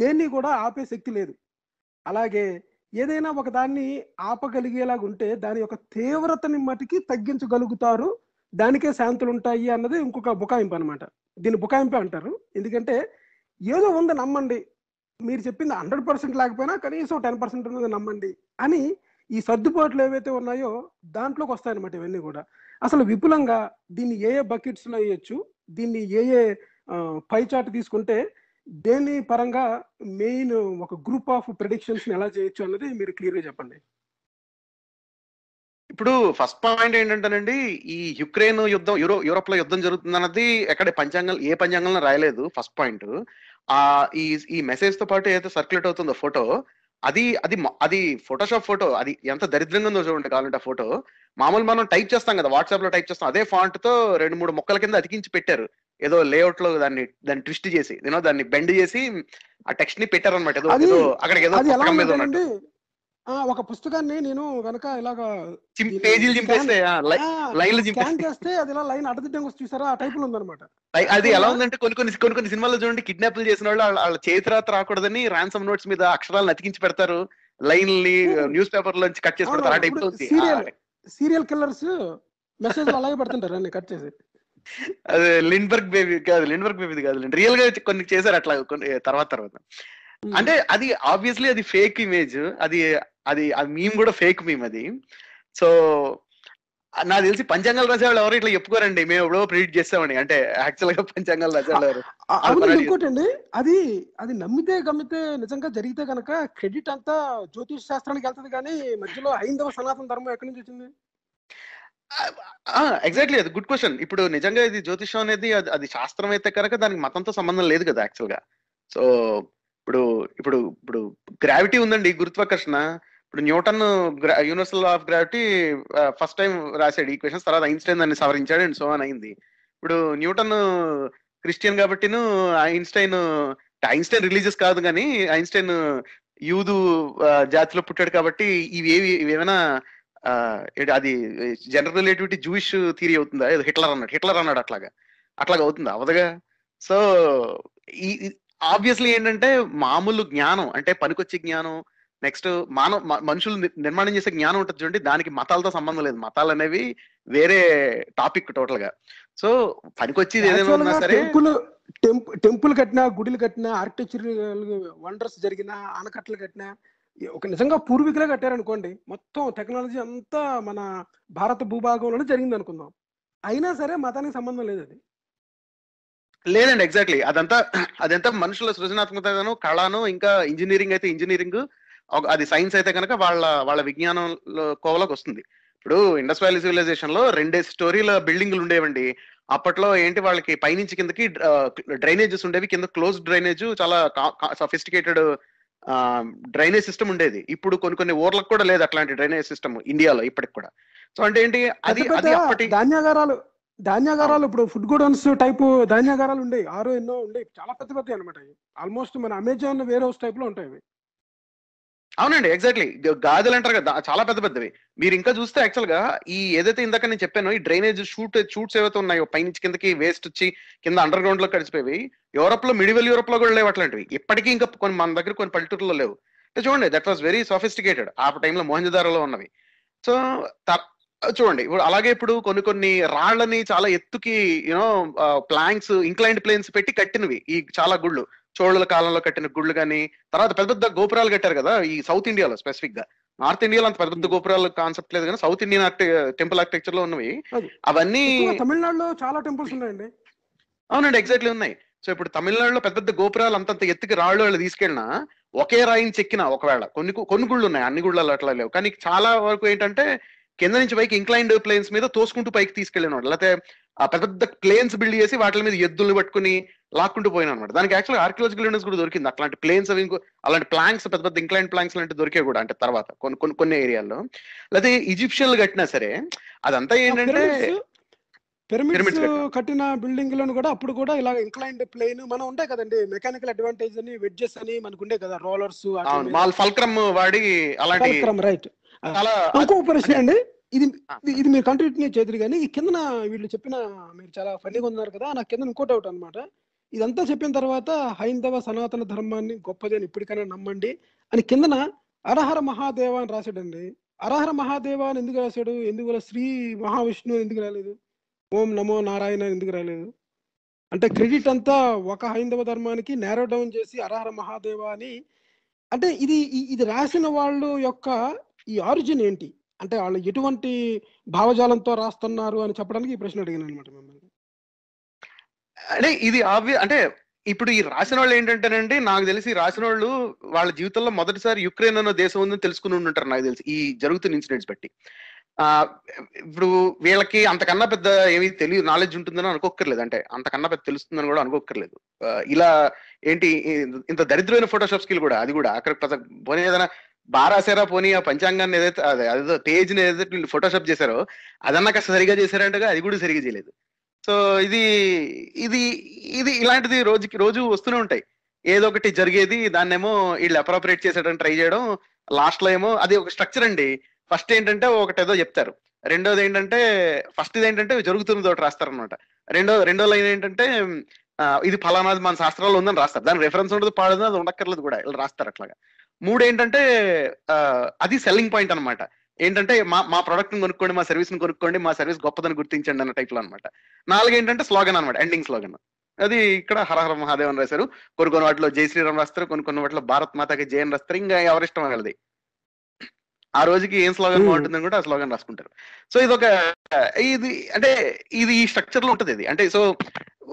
దేన్ని కూడా ఆపే శక్తి లేదు. అలాగే ఏదైనా ఒక దాన్ని ఆపగలిగేలాగా ఉంటే దాని యొక్క తీవ్రతని మటుకి తగ్గించగలుగుతారు. దానికే శాంతులు ఉంటాయి అన్నది ఇంకొక బుకాయింపు అనమాట దీన్ని బుకాయింపు అంటారు. ఎందుకంటే ఏదో ఉంది నమ్మండి. మీరు చెప్పింది హండ్రెడ్ పర్సెంట్ లేకపోయినా కనీసం టెన్ పర్సెంట్ ఉన్నది నమ్మండి అని ఈ సర్దుబాట్లు ఏవైతే ఉన్నాయో దాంట్లోకి వస్తాయన్నమాట ఇవన్నీ కూడా. అసలు విపులంగా దీన్ని ఏ ఏ బకెట్స్లో వేయచ్చు దీన్ని ఏ ఏ పై చాట్ తీసుకుంటే దేని పరంగా మెయిన్ ఒక గ్రూప్ ఆఫ్ ప్రిడిక్షన్స్ ఎలా చేయొచ్చు అన్నది మీరు క్లియర్గా చెప్పండి. ఇప్పుడు ఫస్ట్ పాయింట్ ఏంటంటేనండి ఈ యుక్రెయిన్ యుద్ధం యూరో యూరోప్లో యుద్ధం జరుగుతుంది అన్నది ఎక్కడ పంచాంగం ఏ పంచాంగంలో రాయలేదు ఫస్ట్ పాయింట్. ఆ ఈ ఈ మెసేజ్తో పాటు ఏదైతే సర్క్యులేట్ అవుతుందో ఫోటో అది అది అది ఫోటోషాప్ ఫోటో అది ఎంత దరిద్రంగా ఉందో చూడండి కావాలంటే ఆ ఫోటో మామూలు మనం టైప్ చేస్తాం కదా వాట్సాప్లో టైప్ చేస్తాం. అదే ఫాంట్తో రెండు మూడు మొక్కల కింద అతికించి పెట్టారు. ఏదో లేఅవుట్లో దాన్ని దాన్ని ట్విస్ట్ చేసి యూనో దాన్ని బెండ్ చేసి ఆ టెక్స్ట్ని పెట్టారు అనమాట ఏదో అక్కడికి ఏదో మీద ఉన్నట్టు. ఒక పుస్తకాన్ని నేను గనక ఇలాగా పేజీలు చింపేస్తే లైన్లు స్కాన్ చేస్తే అది ఇలా లైన్ అడ్డదిడ్డంగా వస్తుంది చూసారా? ఆ టైప్లో ఉందన్నమాట అది ఎలా ఉందంటే కొన్ని కొన్ని కొన్ని కొన్ని సినిమాల్లో చూడండి కిడ్నాప్లు చేసిన వాళ్ళు వాళ్ళ- చేతిరాత రాకూడదని ర్యాన్సమ్ నోట్స్ మీద అక్షరాలను అతికించి పెడతారు. లైన్ని Hmm. న్యూస్ పేపర్ లోంచి కట్ చేసి పెడతారు. ఆ టైప్లో. ఆ, సీరియల్ కిల్లర్స్ మెసేజ్ అలాగే పెడుతుంటారు అన్ని కట్ చేసి. అదే లిండ్బర్గ్ బేబీ కాదు లిండ్బర్గ్ బేబీ కాదు రియల్గా కొన్ని చేశారు అట్లా కొన్ని తర్వాత తర్వాత. అంటే అది ఆబ్వియస్లీ అది ఫేక్ ఇమేజ్ అది అది అది మీమ్ కూడా ఫేక్ మీమ్ అది. సో నాకు తెలిసి పంచాంగాలు రాసేవాళ్ళు ఎవరు ఇట్లా చెప్పుకోరండి. మేము ఎప్పుడో ప్రిడిక్ట్ చేస్తామని అంటే యాక్చువల్గా పంచాంగాలు రాసేవాళ్ళు ఆ- అది అది నమ్మితే గమ్మితే నిజంగా జరిగితే కనుక క్రెడిట్ అంతా జ్యోతిష్ శాస్త్రానికి వెళ్తది కానీ మధ్యలో హైందవ సనాతన ధర్మం ఎక్కడి నుంచి వచ్చింది? ఎగ్జాక్ట్లీ అది గుడ్ క్వశ్చన్ ఇప్పుడు నిజంగా ఇది జ్యోతిషం అనేది అది శాస్త్రం అయితే కనుక దానికి మతంతో సంబంధం లేదు కదా యాక్చువల్గా. సో ఇప్పుడు ఇప్పుడు ఇప్పుడు గ్రావిటీ ఉందండి గురుత్వాకర్షణ. ఇప్పుడు Newton universal of gravity first time రాశాడు ఈక్వేషన్స్ తర్వాత ఐన్స్టైన్ దాన్ని సవరించాడు అండ్ సో అని అయింది. ఇప్పుడు న్యూటన్ క్రిస్టియన్ కాబట్టిను ఐన్స్టైన్ ఐన్స్టైన్ రిలీజియస్ కాదు కానీ ఐన్స్టైన్ యూదు జాతిలో పుట్టాడు కాబట్టి ఇవి ఏవి ఇవేమైనా అది జనరల్ రిలేటివిటీ జూయిష్ థియరీ అవుతుందా? ఏదో హిట్లర్ అన్నాడు హిట్లర్ అన్నాడు అట్లాగా. అట్లాగా అవుతుందా? అవదుగా. సో ఈ ఆబ్వియస్లీ ఏంటంటే మామూలు జ్ఞానం అంటే పనికొచ్చే జ్ఞానం నెక్స్ట్ మానవ మనుషులు నిర్మాణం చేసే జ్ఞానం ఉంటుంది చూడండి దానికి మతాలతో సంబంధం లేదు. మతాలు అనేవి వేరే టాపిక్ టోటల్గా సో పనికొచ్చేది ఏదైనా ఉన్నా సరే టెంపుల్ టెంపుల్ కట్టినా గుడిలు కట్టినా ఆర్కిటెక్చర్ వండర్స్ జరిగిన ఆనకట్టలు కట్టినా ఒక నిజంగా పూర్వీకులే కట్టారనుకోండి మొత్తం టెక్నాలజీ అంతా మన భారత భూభాగంలోనే జరిగింది అనుకుందాం అయినా సరే మతానికి సంబంధం లేదు అది. లేదండి ఎగ్జాక్ట్లీ అదంతా అదంతా మనుషుల సృజనాత్మకతను కళను ఇంకా ఇంజనీరింగ్ అయితే ఇంజనీరింగ్ అది సైన్స్ అయితే కనుక వాళ్ళ వాళ్ళ విజ్ఞానం కోవలోకి వస్తుంది. ఇప్పుడు ఇండస్ వ్యాలీ సివిలైజేషన్లో రెండే స్టోరీల బిల్డింగ్లు ఉండేవండి. అప్పట్లో ఏంటి వాళ్ళకి పైనుంచి కిందకి డ్రైనేజెస్ ఉండేవి కింద క్లోజ్ డ్రైనేజ్ చాలా సఫిస్టికేటెడ్ డ్రైనేజ్ సిస్టమ్ ఉండేది. ఇప్పుడు కొన్ని కొన్ని ఊర్లకు కూడా లేదు అట్లాంటి డ్రైనేజ్ సిస్టమ్ ఇండియాలో ఇప్పటికి కూడా. సో అంటే ఏంటి అది అది అప్పటి ధాన్యాగారాలు ధాన్యాగారాలు ఇప్పుడు ఫుడ్ గోడౌన్స్ టైప్ ధాన్యాగారాలు ఉండేవి ఆరో ఎన్నో ఉండేవి చాలా పెద్ద పెద్ద అనమాట ఆల్మోస్ట్ మన అమెజాన్ వేర్ హౌస్ టైప్లో ఉంటాయి అవి. అవునండి ఎగ్జాక్ట్లీ గాజులు అంటారు కదా చాలా పెద్ద పెద్దవి. మీరు ఇంకా చూస్తే యాక్చువల్గా ఈ ఏదైతే ఇందాక నేను చెప్పాను ఈ డ్రైనేజ్ షూట్ షూట్స్ ఏవైతే ఉన్నాయో పైనుంచి కిందకి వేస్ట్ వచ్చి కింద అండర్ గ్రౌండ్లో కలిసిపోయి యూరోప్లో మిడివల్ యూరోప్లో కూడా లేవు అట్లాంటివి. ఇప్పటికీ ఇంకా కొన్ని మన దగ్గర కొన్ని పల్లెటూరులో లేవు. అంటే చూడండి దట్ వాస్ వెరీ సోఫిస్టికేటెడ్ ఆ టైంలో మోహంజదారోలో ఉన్నవి. సో చూడండి ఇప్పుడు అలాగే ఇప్పుడు కొన్ని కొన్ని రాళ్ళని చాలా ఎత్తుకి యూనో ప్లాంక్స్ ఇంక్లైండ్ ప్లేన్స్ పెట్టి కట్టినవి ఈ చాలా గుళ్ళు. చోళుల కాలంలో కట్టిన గుళ్ళు కానీ తర్వాత పెద్ద పెద్ద గోపురాలు కట్టారు కదా ఈ సౌత్ ఇండియాలో స్పెసిఫిక్గా నార్త్ ఇండియాలో అంత పెద్ద పెద్ద గోపురాలు కాన్సెప్ట్ లేదు కానీ సౌత్ ఇండియన్ ఆర్టి టెంపుల్ ఆర్కిటెక్చర్లో ఉన్నవి. అవన్నీ తమిళనాడులో చాలా టెంపుల్స్ ఉన్నాయండి. అవునండి ఎగ్జాక్ట్లీ ఉన్నాయి. సో ఇప్పుడు తమిళనాడులో పెద్ద పెద్ద గోపురాలు అంతంత ఎత్తుకి రాళ్ళు వాళ్ళు తీసుకెళ్ళినా ఒకే రాయిని చెక్కిన ఒకవేళ. కొన్ని కొన్ని గుళ్ళు ఉన్నాయి అన్ని గుళ్ళు అట్లా లేవు. కానీ చాలా వరకు ఏంటంటే కింద నుంచి పైకి ఇంక్లైన్డ్ ప్లేన్స్ మీద తోసుకుంటూ పైకి తీసుకెళ్ళినాడు లేకపోతే ఆ పెద్ద పెద్ద ప్లేన్స్ బిల్డ్ చేసి వాటి మీద ఎద్దుల్ని పట్టుకుని లాక్కుంటూ పోయిన అనమాట దానికి యాక్చువల్ ఆర్కియాలజికల్ ఎవిడెన్స్ కూడా దొరికింది. అట్లాంటి ప్లేన్స్ అవి ఇంకో అలాంటి ప్లాంక్స్ పెద్ద పెద్ద ఇంక్లైన్ ప్లాంక్స్ లాంటి దొరికే కూడా అంటే తర్వాత కొన్ని కొన్ని కొన్ని ఏరియాల్లో లేకపోతే ఈజిప్షియన్లు కట్టినా సరే అదంతా ఏంటంటే పిరమిడ్స్. కట్టిన బిల్డింగ్లను కూడా అప్పుడు కూడా ఇలా ఇంక్లైన్డ్ ప్లేన్ మనం ఉంటాయి కదండి. మెకానికల్ అడ్వాంటేజ్ అని వెడ్జెస్ అని మనకు ఉండే కదా రోలర్స్ ఫల్క్రమ్ వాడి అలాంటి రైట్ చాలా ఇంకో ప్రశ్న అండి. ఇది. ఇది- మీరు కంటిన్యూ చేద్దరు కానీ ఈ కింద వీళ్ళు చెప్పిన మీరు చాలా ఫన్నీగా ఉన్నారు కదా నాకు కింద ఇంకో డౌట్ అనమాట ఇదంతా చెప్పిన తర్వాత హైందవ సనాతన ధర్మాన్ని గొప్పది అని ఇప్పటికైనా నమ్మండి. అని కిందన అరహర మహాదేవ అని రాశాడండి. అరహర మహాదేవ అని ఎందుకు రాశాడు? ఎందుకు శ్రీ మహావిష్ణువు ఎందుకు రాలేదు? ఓం నమో నారాయణ ఎందుకు రాలేదు? అంటే క్రెడిట్ అంతా ఒక హైందవ ధర్మానికి నేరో డౌన్ చేసి అరహర మహాదేవ అని అంటే ఇది ఇది రాసిన వాళ్ళు యొక్క ఈ ఆరిజిన్ ఏంటి? అంటే వాళ్ళు ఎటువంటి భావజాలంతో రాస్తున్నారు అని చెప్పడానికి ఈ ప్రశ్న అడిగాను అనమాట మిమ్మల్ని. అంటే ఇది ఆబ్వియస్ అంటే ఇప్పుడు ఈ రాసిన వాళ్ళు ఏంటంటేనండి నాకు తెలిసి రాసిన వాళ్ళు వాళ్ళ జీవితంలో మొదటిసారి యుక్రెయిన్ అన్న దేశం ఉందని తెలుసుకుని ఉంటారు నాకు తెలిసి ఈ జరుగుతున్న ఇన్సిడెంట్స్ బట్టి. ఇప్పుడు వీళ్ళకి అంతకన్నా పెద్ద ఏమీ తెలియదు నాలెడ్జ్ ఉంటుందని అనుకోక్కర్లేదు. అంటే అంతకన్నా పెద్ద తెలుస్తుందని కూడా అనుకోక్కర్లేదు. ఇలా ఏంటి ఇంత దరిద్రమైన ఫోటోషాప్ స్కిల్ కూడా అది కూడా అక్కడ పోనీ ఏదైనా బారాసారా పోనీ ఆ పంచాంగాన్ని ఏదైతే అదే అదేదో పేజ్ని ఏదైతే వీళ్ళు ఫోటోషాప్ చేశారో అదన్నా కాస్త సరిగా చేశారంటగా అది కూడా సరిగా చేయలేదు. సో ఇది ఇది ఇది ఇలాంటిది రోజుకి రోజు వస్తూనే ఉంటాయి. ఏదో ఒకటి జరిగేది దాన్నేమో వీళ్ళు అప్రాపరేట్ చేసేయడానికి ట్రై చేయడం లాస్ట్లో ఏమో అది ఒక స్ట్రక్చర్ అండి. ఫస్ట్ ఏంటంటే ఒకటి ఏదో చెప్తారు. రెండోది ఏంటంటే ఫస్ట్ ఇది ఏంటంటే జరుగుతున్నది ఒకటి రాస్తారనమాట రెండో రెండో లైన్ ఏంటంటే ఇది ఫలానాది మన శాస్త్రాల్లో ఉందని రాస్తారు. దాని రెఫరెన్స్ ఉండదు పాడదు అది ఉండక్కర్లేదు కూడా. ఇలా రాస్తారు అట్లాగా. మూడు ఏంటంటే అది సెల్లింగ్ పాయింట్ అన్నమాట. ఏంటంటే మా మా ప్రొడక్ట్ కొనుక్కోండి మా సర్వీస్ని కొనుక్కోండి మా సర్వీస్ గొప్పదని గుర్తించండి అన్న టైప్లో అనమాట నాలుగు ఏంటంటే స్లోగన్ అనమాట ఎండింగ్ స్లోగన్ అది ఇక్కడ హరహర మహాదేవ్ అని రాశారు. కొన్ని కొన్ని వాటిలో జై శ్రీరామ్ రాస్తారు కొన్ని కొన్ని వాటిలో భారత్ మాతాకి జై అని రాస్తారు. ఇంకా ఎవరిష్టం వాళ్ళది? ఆ రోజుకి ఏం స్లోగన్ Hmm. బాగుంటుందని కూడా ఆ స్లోగన్ రాసుకుంటారు. సో ఇది ఒక ఇది అంటే ఇది ఈ స్ట్రక్చర్లో ఉంటుంది ఇది. అంటే సో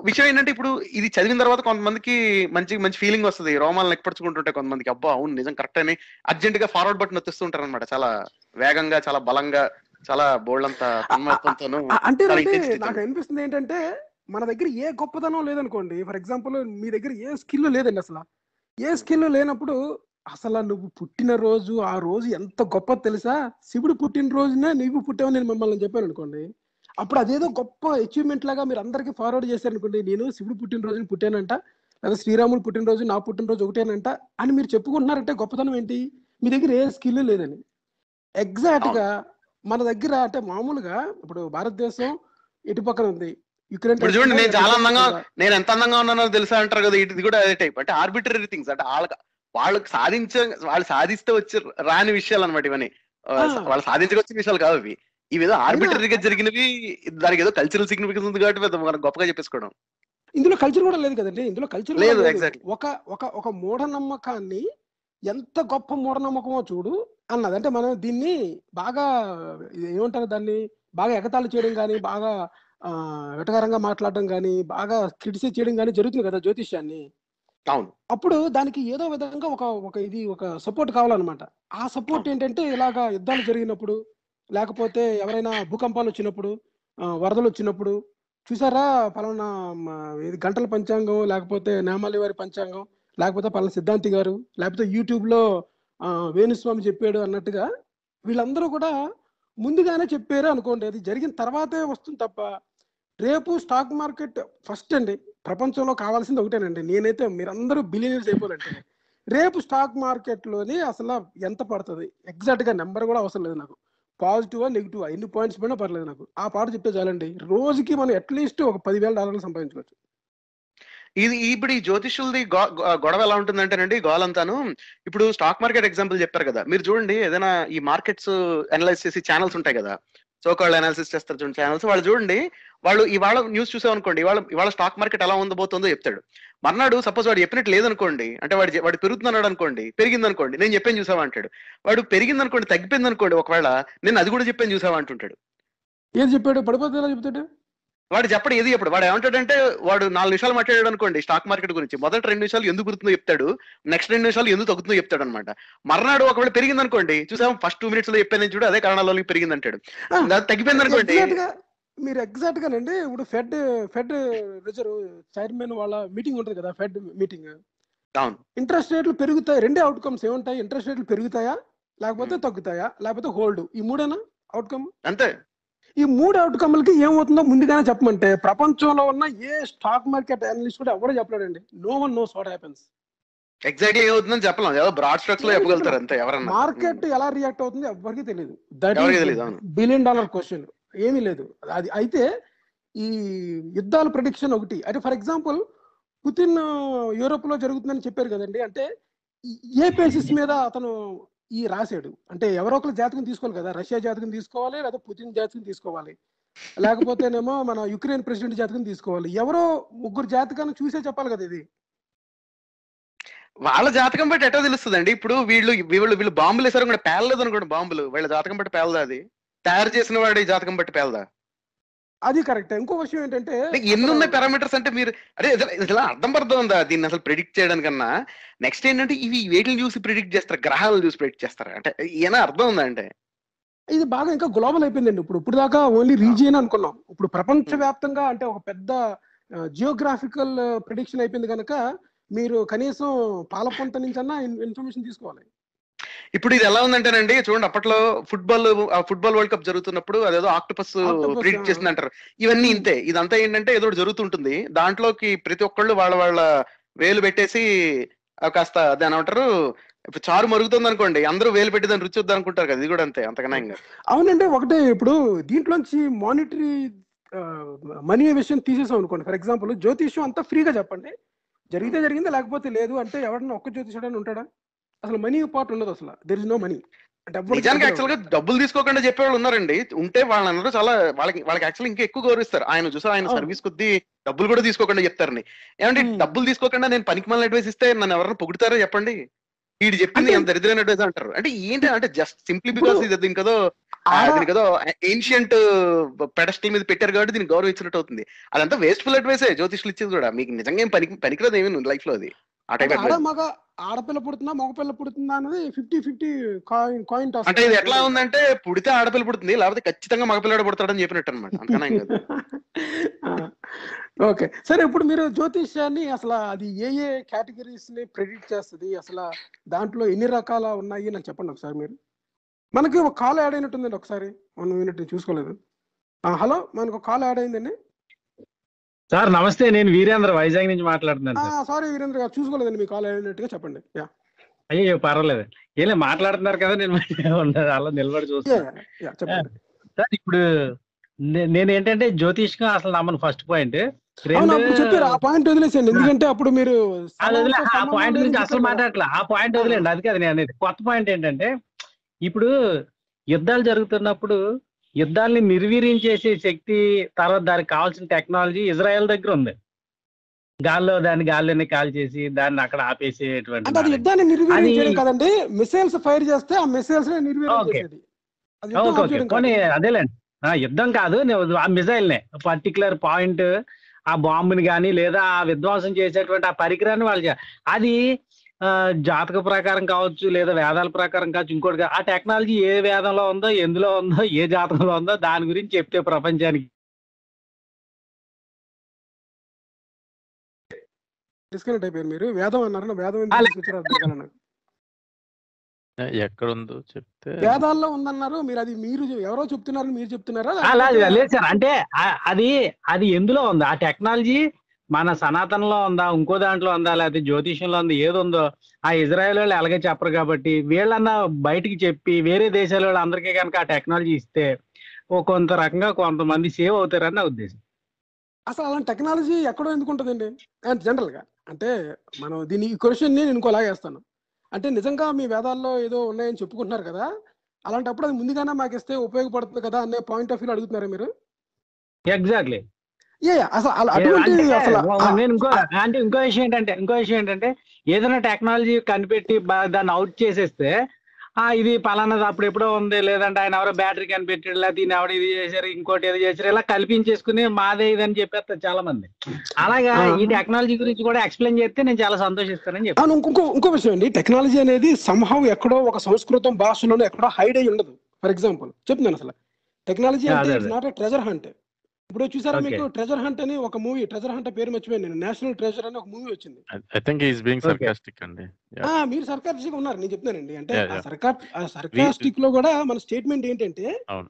విషయం ఏంటంటే ఇప్పుడు ఇది చదివిన తర్వాత కొంతమందికి మంచి మంచి ఫీలింగ్ వస్తుంది. రోమాలు నెక్కపరుచుకుంటుంటే కొంతమందికి అబ్బా అవును నిజం కరెక్ట్ అని అర్జెంట్గా ఫార్వర్డ్ బటన్ నొత్తిస్తుంటారు అనమాట చాలా వేగంగా చాలా బలంగా చాలా తన్మయత్వంతోనూ ఆ- అంటే. నాకు అనిపిస్తుంది ఏంటంటే మన దగ్గర ఏ గొప్పతనం లేదనుకోండి ఫర్ ఎగ్జాంపుల్ మీ దగ్గర ఏ స్కిల్ లేదండి అసలు. ఏ స్కిల్ లేనప్పుడు అసలు నువ్వు పుట్టిన రోజు ఆ రోజు ఎంత గొప్ప తెలుసా? శివుడు పుట్టిన రోజునే నీకు పుట్టావని నేను మిమ్మల్ని చెప్పాను అనుకోండి. అప్పుడు అదేదో గొప్ప అచీవ్మెంట్ లాగా మీరు అందరికీ ఫార్వర్డ్ చేశారు అనుకోండి. నేను శివుడు పుట్టినరోజుని పుట్టానంట లేదా శ్రీరాముడు పుట్టినరోజు నా పుట్టినరోజు ఒకటేనంట అని మీరు చెప్పుకుంటున్నారంటే గొప్పతనం ఏంటి? మీ దగ్గర ఏ స్కిల్ లేదని. ఎగ్జాక్ట్గా మన దగ్గర అంటే మామూలుగా ఇప్పుడు భారతదేశం ఇటు పక్కన ఉంది. ఇప్పుడు చూడండి నేను చాలా అందంగా. నేను ఎంత అందంగా ఉన్నానో తెలుసా అంటారు కదా ఇది కూడా అదే టైప్ అంటే ఆర్బిటరీ థింగ్స్ అంటే వాళ్ళకి వాళ్ళకి సాధించ వాళ్ళు సాధిస్తే వచ్చి రాని విషయాలు అనమాట ఇవన్నీ. వాళ్ళు సాధించకొచ్చిన విషయాలు కావు ఇవి. ఇవి ఏదో ఆర్బిటరీగా జరిగినవి దానికి ఏదో కల్చరల్ సిగ్నిఫికెన్స్ ఉంది కాబట్టి పెద్ద మనం గొప్పగా చెప్పేసుకోవడం. ఇందులో కల్చర్ కూడా లేదు కదండి. ఇందులో కల్చర్ లేదు. ఒక ఒక ఒక మూఢనమ్మకాన్ని ఎంత గొప్ప మూఢనమ్మకమో చూడు అన్నది. అంటే మనం దీన్ని బాగా ఏమంటారు దాన్ని? బాగా ఎగతాళి చేయడం కానీ బాగా ఆ, వెటకారంగా మాట్లాడడం కానీ బాగా క్రిటిసైజ్ చేయడం కానీ జరుగుతుంది కదా జ్యోతిష్యాన్ని. అవును. అప్పుడు దానికి ఏదో విధంగా ఒక ఒక ఇది ఒక సపోర్ట్ కావాలన్నమాట. ఆ సపోర్ట్ ఏంటంటే ఇలాగా యుద్ధాలు జరిగినప్పుడు లేకపోతే ఎవరైనా భూకంపాలు వచ్చినప్పుడు వరదలు వచ్చినప్పుడు చూసారా పలానా ఇది గంటల పంచాంగం లేకపోతే నేమాలి వారి పంచాంగం లేకపోతే పలానా సిద్ధాంతి గారు లేకపోతే యూట్యూబ్లో ఆ, వేణుస్వామి చెప్పాడు అన్నట్టుగా వీళ్ళందరూ కూడా ముందుగానే చెప్పారు అనుకోండి. అది జరిగిన తర్వాతే వస్తుంది తప్ప రేపు స్టాక్ మార్కెట్ ఫస్ట్ అండి. ప్రపంచంలో కావాల్సింది ఒకటేనండి. నేనైతే మీరందరూ బిలియనర్స్ అయిపోవాలంటే రేపు స్టాక్ మార్కెట్లోని అసలు ఎంత పడుతుంది? ఎగ్జాక్ట్గా నెంబర్ కూడా అవసరం లేదు నాకు. పాజిటివ్ నెగిటివ్ ఎన్ని పాయింట్స్ పడినా పర్లేదు నాకు. ఆ పాట చెప్తే చాలండి. రోజుకి మనం అట్లీస్ట్ ఒక పదివేల డాలర్లు సంపాదించుకోవచ్చు ఇది ఇప్పుడు ఈ జ్యోతిషులది గొడవ ఎలా ఉంటుందంటేనండి గోలంతాను. ఇప్పుడు స్టాక్ మార్కెట్ ఎగ్జాంపుల్ చెప్పారు కదా. మీరు చూడండి ఏదైనా ఈ మార్కెట్స్ అనలైజ్ చేసి ఛానల్స్ ఉంటాయి కదా. సో వాళ్ళు అనాలిసిస్ చేస్తారు చూడండి ఛానల్స్ వాళ్ళు చూడండి వాళ్ళు ఇవాళ న్యూస్ చూసాం అనుకోండి ఇవాళ ఇవాళ స్టాక్ మార్కెట్ ఎలా ఉండబోతుందో చెప్తాడు. మర్నాడు సపోజ్ వాడు చెప్పినట్టు లేదనుకోండి అంటే వాడు వాడు పెరుగుతున్నాడు అనుకోండి పెరిగింది అనుకోండి నేను చెప్పాను చూసావా అంటాడు. వాడు పెరిగింది అనుకోండి తగ్గిపోయింది అనుకోండి ఒకవేళ నేను అది కూడా చెప్పాను చూసావా అంటుంటాడు. ఏం చెప్పాడు? పడిపోతే ఎలా చెప్తాడు? వాడు చెప్పడు ఏది చెప్పడు వాడు ఏమంటాడంటే వాడు నాలుగు నిమిషాలు మాట్లాడాడు అనుకోండి స్టాక్ మార్కెట్ గురించి. మొదటి రెండు నిమిషాలు ఎందుకు గుర్తుందో చెప్తాడు. నెక్స్ట్ రెండు నిమిషాలు ఎందుకు తగ్గుతుందో చెప్తాడు అనమాట మర్నాడు ఒకవేళ పెరిగింది అనుకోండి చూసాం ఫస్ట్ టూ మినిట్స్లో చెప్పాను చూడు అదే కారణాల వల్ల పెరిగింది అంటాడు. తగ్గిపోయింది అనుకోండి. ఎగ్జాక్ట్గా మీరు ఎగ్జాక్ట్ గానండి ఇప్పుడు ఫెడ్ ఫెడ్ రిజర్వ్ చైర్మన్ వాళ్ళ మీటింగ్ ఉంటుంది కదా ఫెడ్ మీటింగ్ అవును. ఇంట్రెస్ట్ రేట్లు పెరుగుతాయి రెండే అవుట్కమ్స్ ఏముంటాయి? ఇంట్రెస్ట్ రేట్లు పెరుగుతాయా? లేకపోతే తగ్గుతాయా? లేకపోతే హోల్డ్ ఈ మూడేనా? అవుట్కమ్ అంతే. ఈ మూడు అవుట్కమ్లకి ఏమవుతుందో ముందుగానే చెప్పమంటే ప్రపంచంలో ఉన్న ఏ స్టాక్ మార్కెట్ అనలిస్ట్ కూడా ఎవరు చెప్పలేడండి. No one knows what happens exactly ఏమవుతుందని చెప్పలేం. ఏదో బ్రాడ్ స్ట్రోక్స్లో చెప్పగలుగుతారు అంతే ఎవరన్నా. మార్కెట్ ఎలా రియాక్ట్ అవుతుంది ఎవరికి తెలియదు దట్. బిలియన్ డాలర్ క్వశ్చన్ ఏమీ లేదు. అది అయితే ఈ యుద్ధాల ప్రొడిక్షన్ ఒకటి. అంటే ఫర్ ఎగ్జాంపుల్ పుతిన్ యూరోప్లో జరుగుతుందని చెప్పారు కదండి. అంటే ఏ బేసిస్ మీద అతను ఈ రాశాడు. అంటే ఎవరో ఒకరు జాతకం తీసుకోవాలి కదా. రష్యా జాతకం తీసుకోవాలి లేదా పుతిన్ జాతకం తీసుకోవాలి. లేకపోతేనేమో మన యుక్రెయిన్ ప్రెసిడెంట్ జాతకం తీసుకోవాలి. ఎవరో ముగ్గురు జాతకాన్ని చూసే చెప్పాలి కదా ఇది. వాళ్ళ జాతకం బట్టి ఎటో తెలుస్తుందండి. ఇప్పుడు వీళ్ళు వీళ్ళు వీళ్ళు బాంబులు వేసారు కూడా పేలలేదు అనుకోండి బాంబులు. వీళ్ళ జాతకం బట్టి పేలదా అది? తయారు చేసిన వాడి జాతకం బట్టి పేలదా? అది కరెక్ట్ ఇంకో విషయం ఏంటంటే ఎన్ని ఉన్నాయి పారామీటర్స్ అంటే మీరు అదే ఇసలు అర్థం పడుతుంది ఉందా దీన్ని అసలు ప్రిడిక్ట్ చేయడానికన్నా నెక్స్ట్ ఏంటంటే ఇవి వేటిని చూసి ప్రిడిక్ట్ చేస్తారు? గ్రహాలను చూసి ప్రిడిక్ట్ చేస్తారు? అంటే ఏమైనా అర్థం ఉందా అంటే? ఇది బాగా ఇంకా గ్లోబల్ అయిపోయిందండి. ఇప్పుడు ఇప్పుడు దాకా ఓన్లీ రీజియన్ అనుకున్నాం. ఇప్పుడు ప్రపంచ వ్యాప్తంగా అంటే ఒక పెద్ద జియోగ్రాఫికల్ ప్రిడిక్షన్ అయిపోయింది కనుక మీరు కనీసం పాల పొంత నుంచి అన్నా ఇన్ఫర్మేషన్ తీసుకోవాలి. ఇప్పుడు ఇది ఎలా ఉందంటేనండి చూడండి అప్పట్లో ఫుట్బాల్ ఫుట్బాల్ వరల్డ్ కప్ జరుగుతున్నప్పుడు అదేదో ఆక్టోపస్ ప్రిడిక్ట్ ఆ. చేసింది అంటారు ఇవన్నీ ఇంతే. ఇదంతా ఏంటంటే ఏదో జరుగుతుంటుంది. దాంట్లోకి ప్రతి ఒక్కళ్ళు వాళ్ళ వాళ్ళ వేలు పెట్టేసి కాస్త దాని ఏమంటారు ఇప్పుడు చారు మరుగుతుంది అనుకోండి అందరూ వేలు పెట్టి దాన్ని రుచి వద్దు అనుకుంటారు కదా ఇది కూడా అంతే అంతకన్నా ఇంకా. అవునండి ఒకటే ఇప్పుడు దీంట్లోంచి మానిటరీ మనీ విషయం తీసేసాం అనుకోండి. ఫర్ ఎగ్జాంపుల్ జ్యోతిష్యం అంతా ఫ్రీగా చెప్పండి. జరిగితే జరిగింది లేకపోతే లేదు అంటే ఎవడన్నా ఒక్క జ్యోతిషుడని ఉంటాడా? అసలు మనీ పార్ట్ ఉండదు అసలు. దెర్ ఇస్ నో మనీ నిజానికి డబ్బులు యాక్చువల్గా డబ్బులు తీసుకోకుండా చెప్పేవాళ్ళు ఉన్నారండి. ఉంటే వాళ్ళందరూ చాలా వాళ్ళకి వాళ్ళకి యాక్చువల్ ఇంకా ఎక్కువ గౌరవిస్తారు. ఆయన చూసా ఆయన. సర్వీస్ కొద్ది డబ్బులు కూడా తీసుకోకుండా చెప్తారని. ఏమంటే. డబ్బులు తీసుకోకుండా నేను పనికి మళ్ళీ అడ్వైస్ ఇస్తే నన్ను ఎవరైనా పొగుడుతారో చెప్పండి? వీడు చెప్పింది ఎంత దరిద్రమైన అడ్వైస్ అంటారు. అంటే ఏంటి అంటే జస్ట్ సింప్లీ బికాస్ ఇది దీనికి ఏదో ఏన్షియంట్ పెడస్టల్ మీద పెట్టారు కాబట్టి దీనికి గౌరవించినట్టు అవుతుంది. అదంతా వేస్ట్ఫుల్ అడ్వైసే జ్యోతిష్లు ఇచ్చేది కూడా. మీకు నిజంగా ఏం పనికి పనికిరాదు ఏమి లైఫ్లో అది. ఆ ఆడపిల్ల పుడుతుందా మగపిల్ల పుడుతుందా అనేది fifty fifty coin coin toss అంటే ఇది ఎట్లా ఉందంటే పుడితే ఆడపిల్ల పుడుతుంది లేకపోతే ఖచ్చితంగా మగపిల్లాడు పుడతాడని చెప్పినట్టు అనమాట ఓకే. సరే ఇప్పుడు మీరు జ్యోతిష్యాన్ని అసలు అది ఏ ఏ కేటగిరీస్ని ప్రెడిక్ట్ చేస్తుంది? అసలు దాంట్లో ఎన్ని రకాల ఉన్నాయి నాకు చెప్పండి ఒకసారి మీరు. మనకి ఒక కాల్ యాడ్ అయినట్టుందండి ఒకసారి మనం యూనిట్ చూసుకోలేదు. హలో మనకు ఒక కాల్ యాడ్ అయిందండి. సార్ నమస్తే నేను వీరేంద్ర వైజాగ్ నుంచి మాట్లాడుతున్నాను సార్. వీరేంద్ర గారు చూసుకోలేదండి మీ కాల్ అయినట్టుగా చెప్పండి. యా. అయ్యో పర్వాలేదు. ఏలే మాట్లాడుతున్నారు కదా నేను అలా నిలబడి చూస్తాను సార్ ఇప్పుడు నేను ఏంటంటే జ్యోతిష్కం అసలు నమ్మను ఫస్ట్ పాయింట్ చెప్పారు ఆ పాయింట్ వదిలేసండి ఎందుకంటే అప్పుడు మీరు ఆ పాయింట్ గురించి అసలు. మాట్లాడట్లా. ఆ పాయింట్ వదిలేండి అది కాదు నేను అనేది. కొత్త పాయింట్ ఏంటంటే ఇప్పుడు యుద్ధాలు జరుగుతున్నప్పుడు యుద్ధాల్ని నిర్వీర్యం చేసే శక్తి తర్వాత దానికి కావాల్సిన టెక్నాలజీ ఇజ్రాయెల్ దగ్గర ఉంది. గాల్లో దాన్ని గాల్లోనే కాల్ చేసి దాన్ని అక్కడ ఆపేసేటువంటి అది. యుద్ధాన్ని నిర్వీర్యం కదండి మిసైల్స్ ఫైర్ చేస్తే ఆ మిసైల్స్ ఓకే. అదేలేండి. ఆ, యుద్ధం కాదు ఆ మిజైల్ నే పర్టికులర్ పాయింట్ ఆ బాంబుని కానీ లేదా ఆ విధ్వంసం చేసేటువంటి ఆ పరికరాన్ని వాళ్ళు అది జాతక ప్రకారం కావచ్చు లేదా వేదాల ప్రకారం కావచ్చు ఇంకోటి ఆ టెక్నాలజీ ఏ వేదంలో ఉందో ఎందులో ఉందో ఏ జాతకంలో ఉందో దాని గురించి చెప్తే ప్రపంచానికి డిస్కనెక్ట్ అయిపోయారు మీరు. వేదం అన్నారు వేదం నాకు. ఎక్కడుందో చెప్తే వేదాల్లో ఉందన్నారు మీరు అది మీరు ఎవరో చెప్తున్నారని మీరు చెప్తున్నారా? లేదు సార్. అంటే అది అది ఎందులో ఉంది? ఆ టెక్నాలజీ మన సనాతనంలో ఉందా ఇంకో దాంట్లో ఉందా లేకపోతే జ్యోతిష్యంలో ఉందా ఏది ఉందో ఆ ఇజ్రాయెల్ వాళ్ళు అలాగే చెప్పరు కాబట్టి వీళ్ళన్నా బయటికి చెప్పి వేరే దేశాల వాళ్ళు అందరికీ కనుక ఆ టెక్నాలజీ ఇస్తే ఓ కొంత రకంగా కొంతమంది సేవ్ అవుతారని నా ఉద్దేశం. అసలు అలాంటి టెక్నాలజీ ఎక్కడో ఎందుకు ఉంటుందండి? జనరల్గా అంటే మనం దీని ఈ క్వశ్చన్ నేను ఇంకోలాగా వేస్తాను. అంటే నిజంగా మీ వేదాల్లో ఏదో ఉన్నాయని చెప్పుకుంటున్నారు కదా అలాంటప్పుడు అది ముందుగానే మాకు ఇస్తే ఉపయోగపడుతుంది కదా అనే పాయింట్ ఆఫ్ వ్యూ అడుగుతున్నారా మీరు? ఎగ్జాక్ట్లీ అసలు అటువంటి అంటే అసలు నేను ఇంకో అంటే ఇంకో విషయం ఏంటంటే ఇంకో విషయం ఏంటంటే ఏదైనా టెక్నాలజీ కనిపెట్టి దాన్ని అవుట్ చేసేస్తే ఆ ఇది పలానాది అప్పుడు ఎప్పుడో ఉంది లేదంటే ఆయన ఎవరో బ్యాటరీ కనిపెట్టాడు లేకపోతే ఈయన ఎవడో ఇది చేశారు ఇంకోటి ఏదో చేశారు ఇలా కల్పించేసుకుని మాదే ఇదని చెప్పేస్తారు చాలా మంది అలాగా. ఈ టెక్నాలజీ గురించి కూడా ఎక్స్ప్లెయిన్ చేస్తే నేను చాలా సంతోషిస్తానని చెప్పి అవును ఇంకో ఇంకో విషయం అండి. టెక్నాలజీ అనేది సంహవ్ ఎక్కడో ఒక సంస్కృతం భాషలోనే ఎక్కడో హైడ్ అయి ఉండదు. ఫర్ ఎగ్జాంపుల్ చెప్తున్నాను అసలు. టెక్నాలజీ అంటే it's. Not a treasure hunt ఇప్పుడు చూసారా. మీకు? ట్రెజర్ హంట్ అని ఒక మూవీ ట్రెజర్ హంట్ పేరు మర్చిపోయాను నేను. నేషనల్ ట్రెజర్ అని ఒక మూవీ వచ్చింది. I think is being. Sarcastic అండి. ఆ మీరు సర్కాస్టిక్ ఉన్నారు. నేను చెప్తానండి అంటే. సర్కార్ సర్కాస్టిక్లో కూడా మన స్టేట్మెంట్ ఏంటంటే అవును.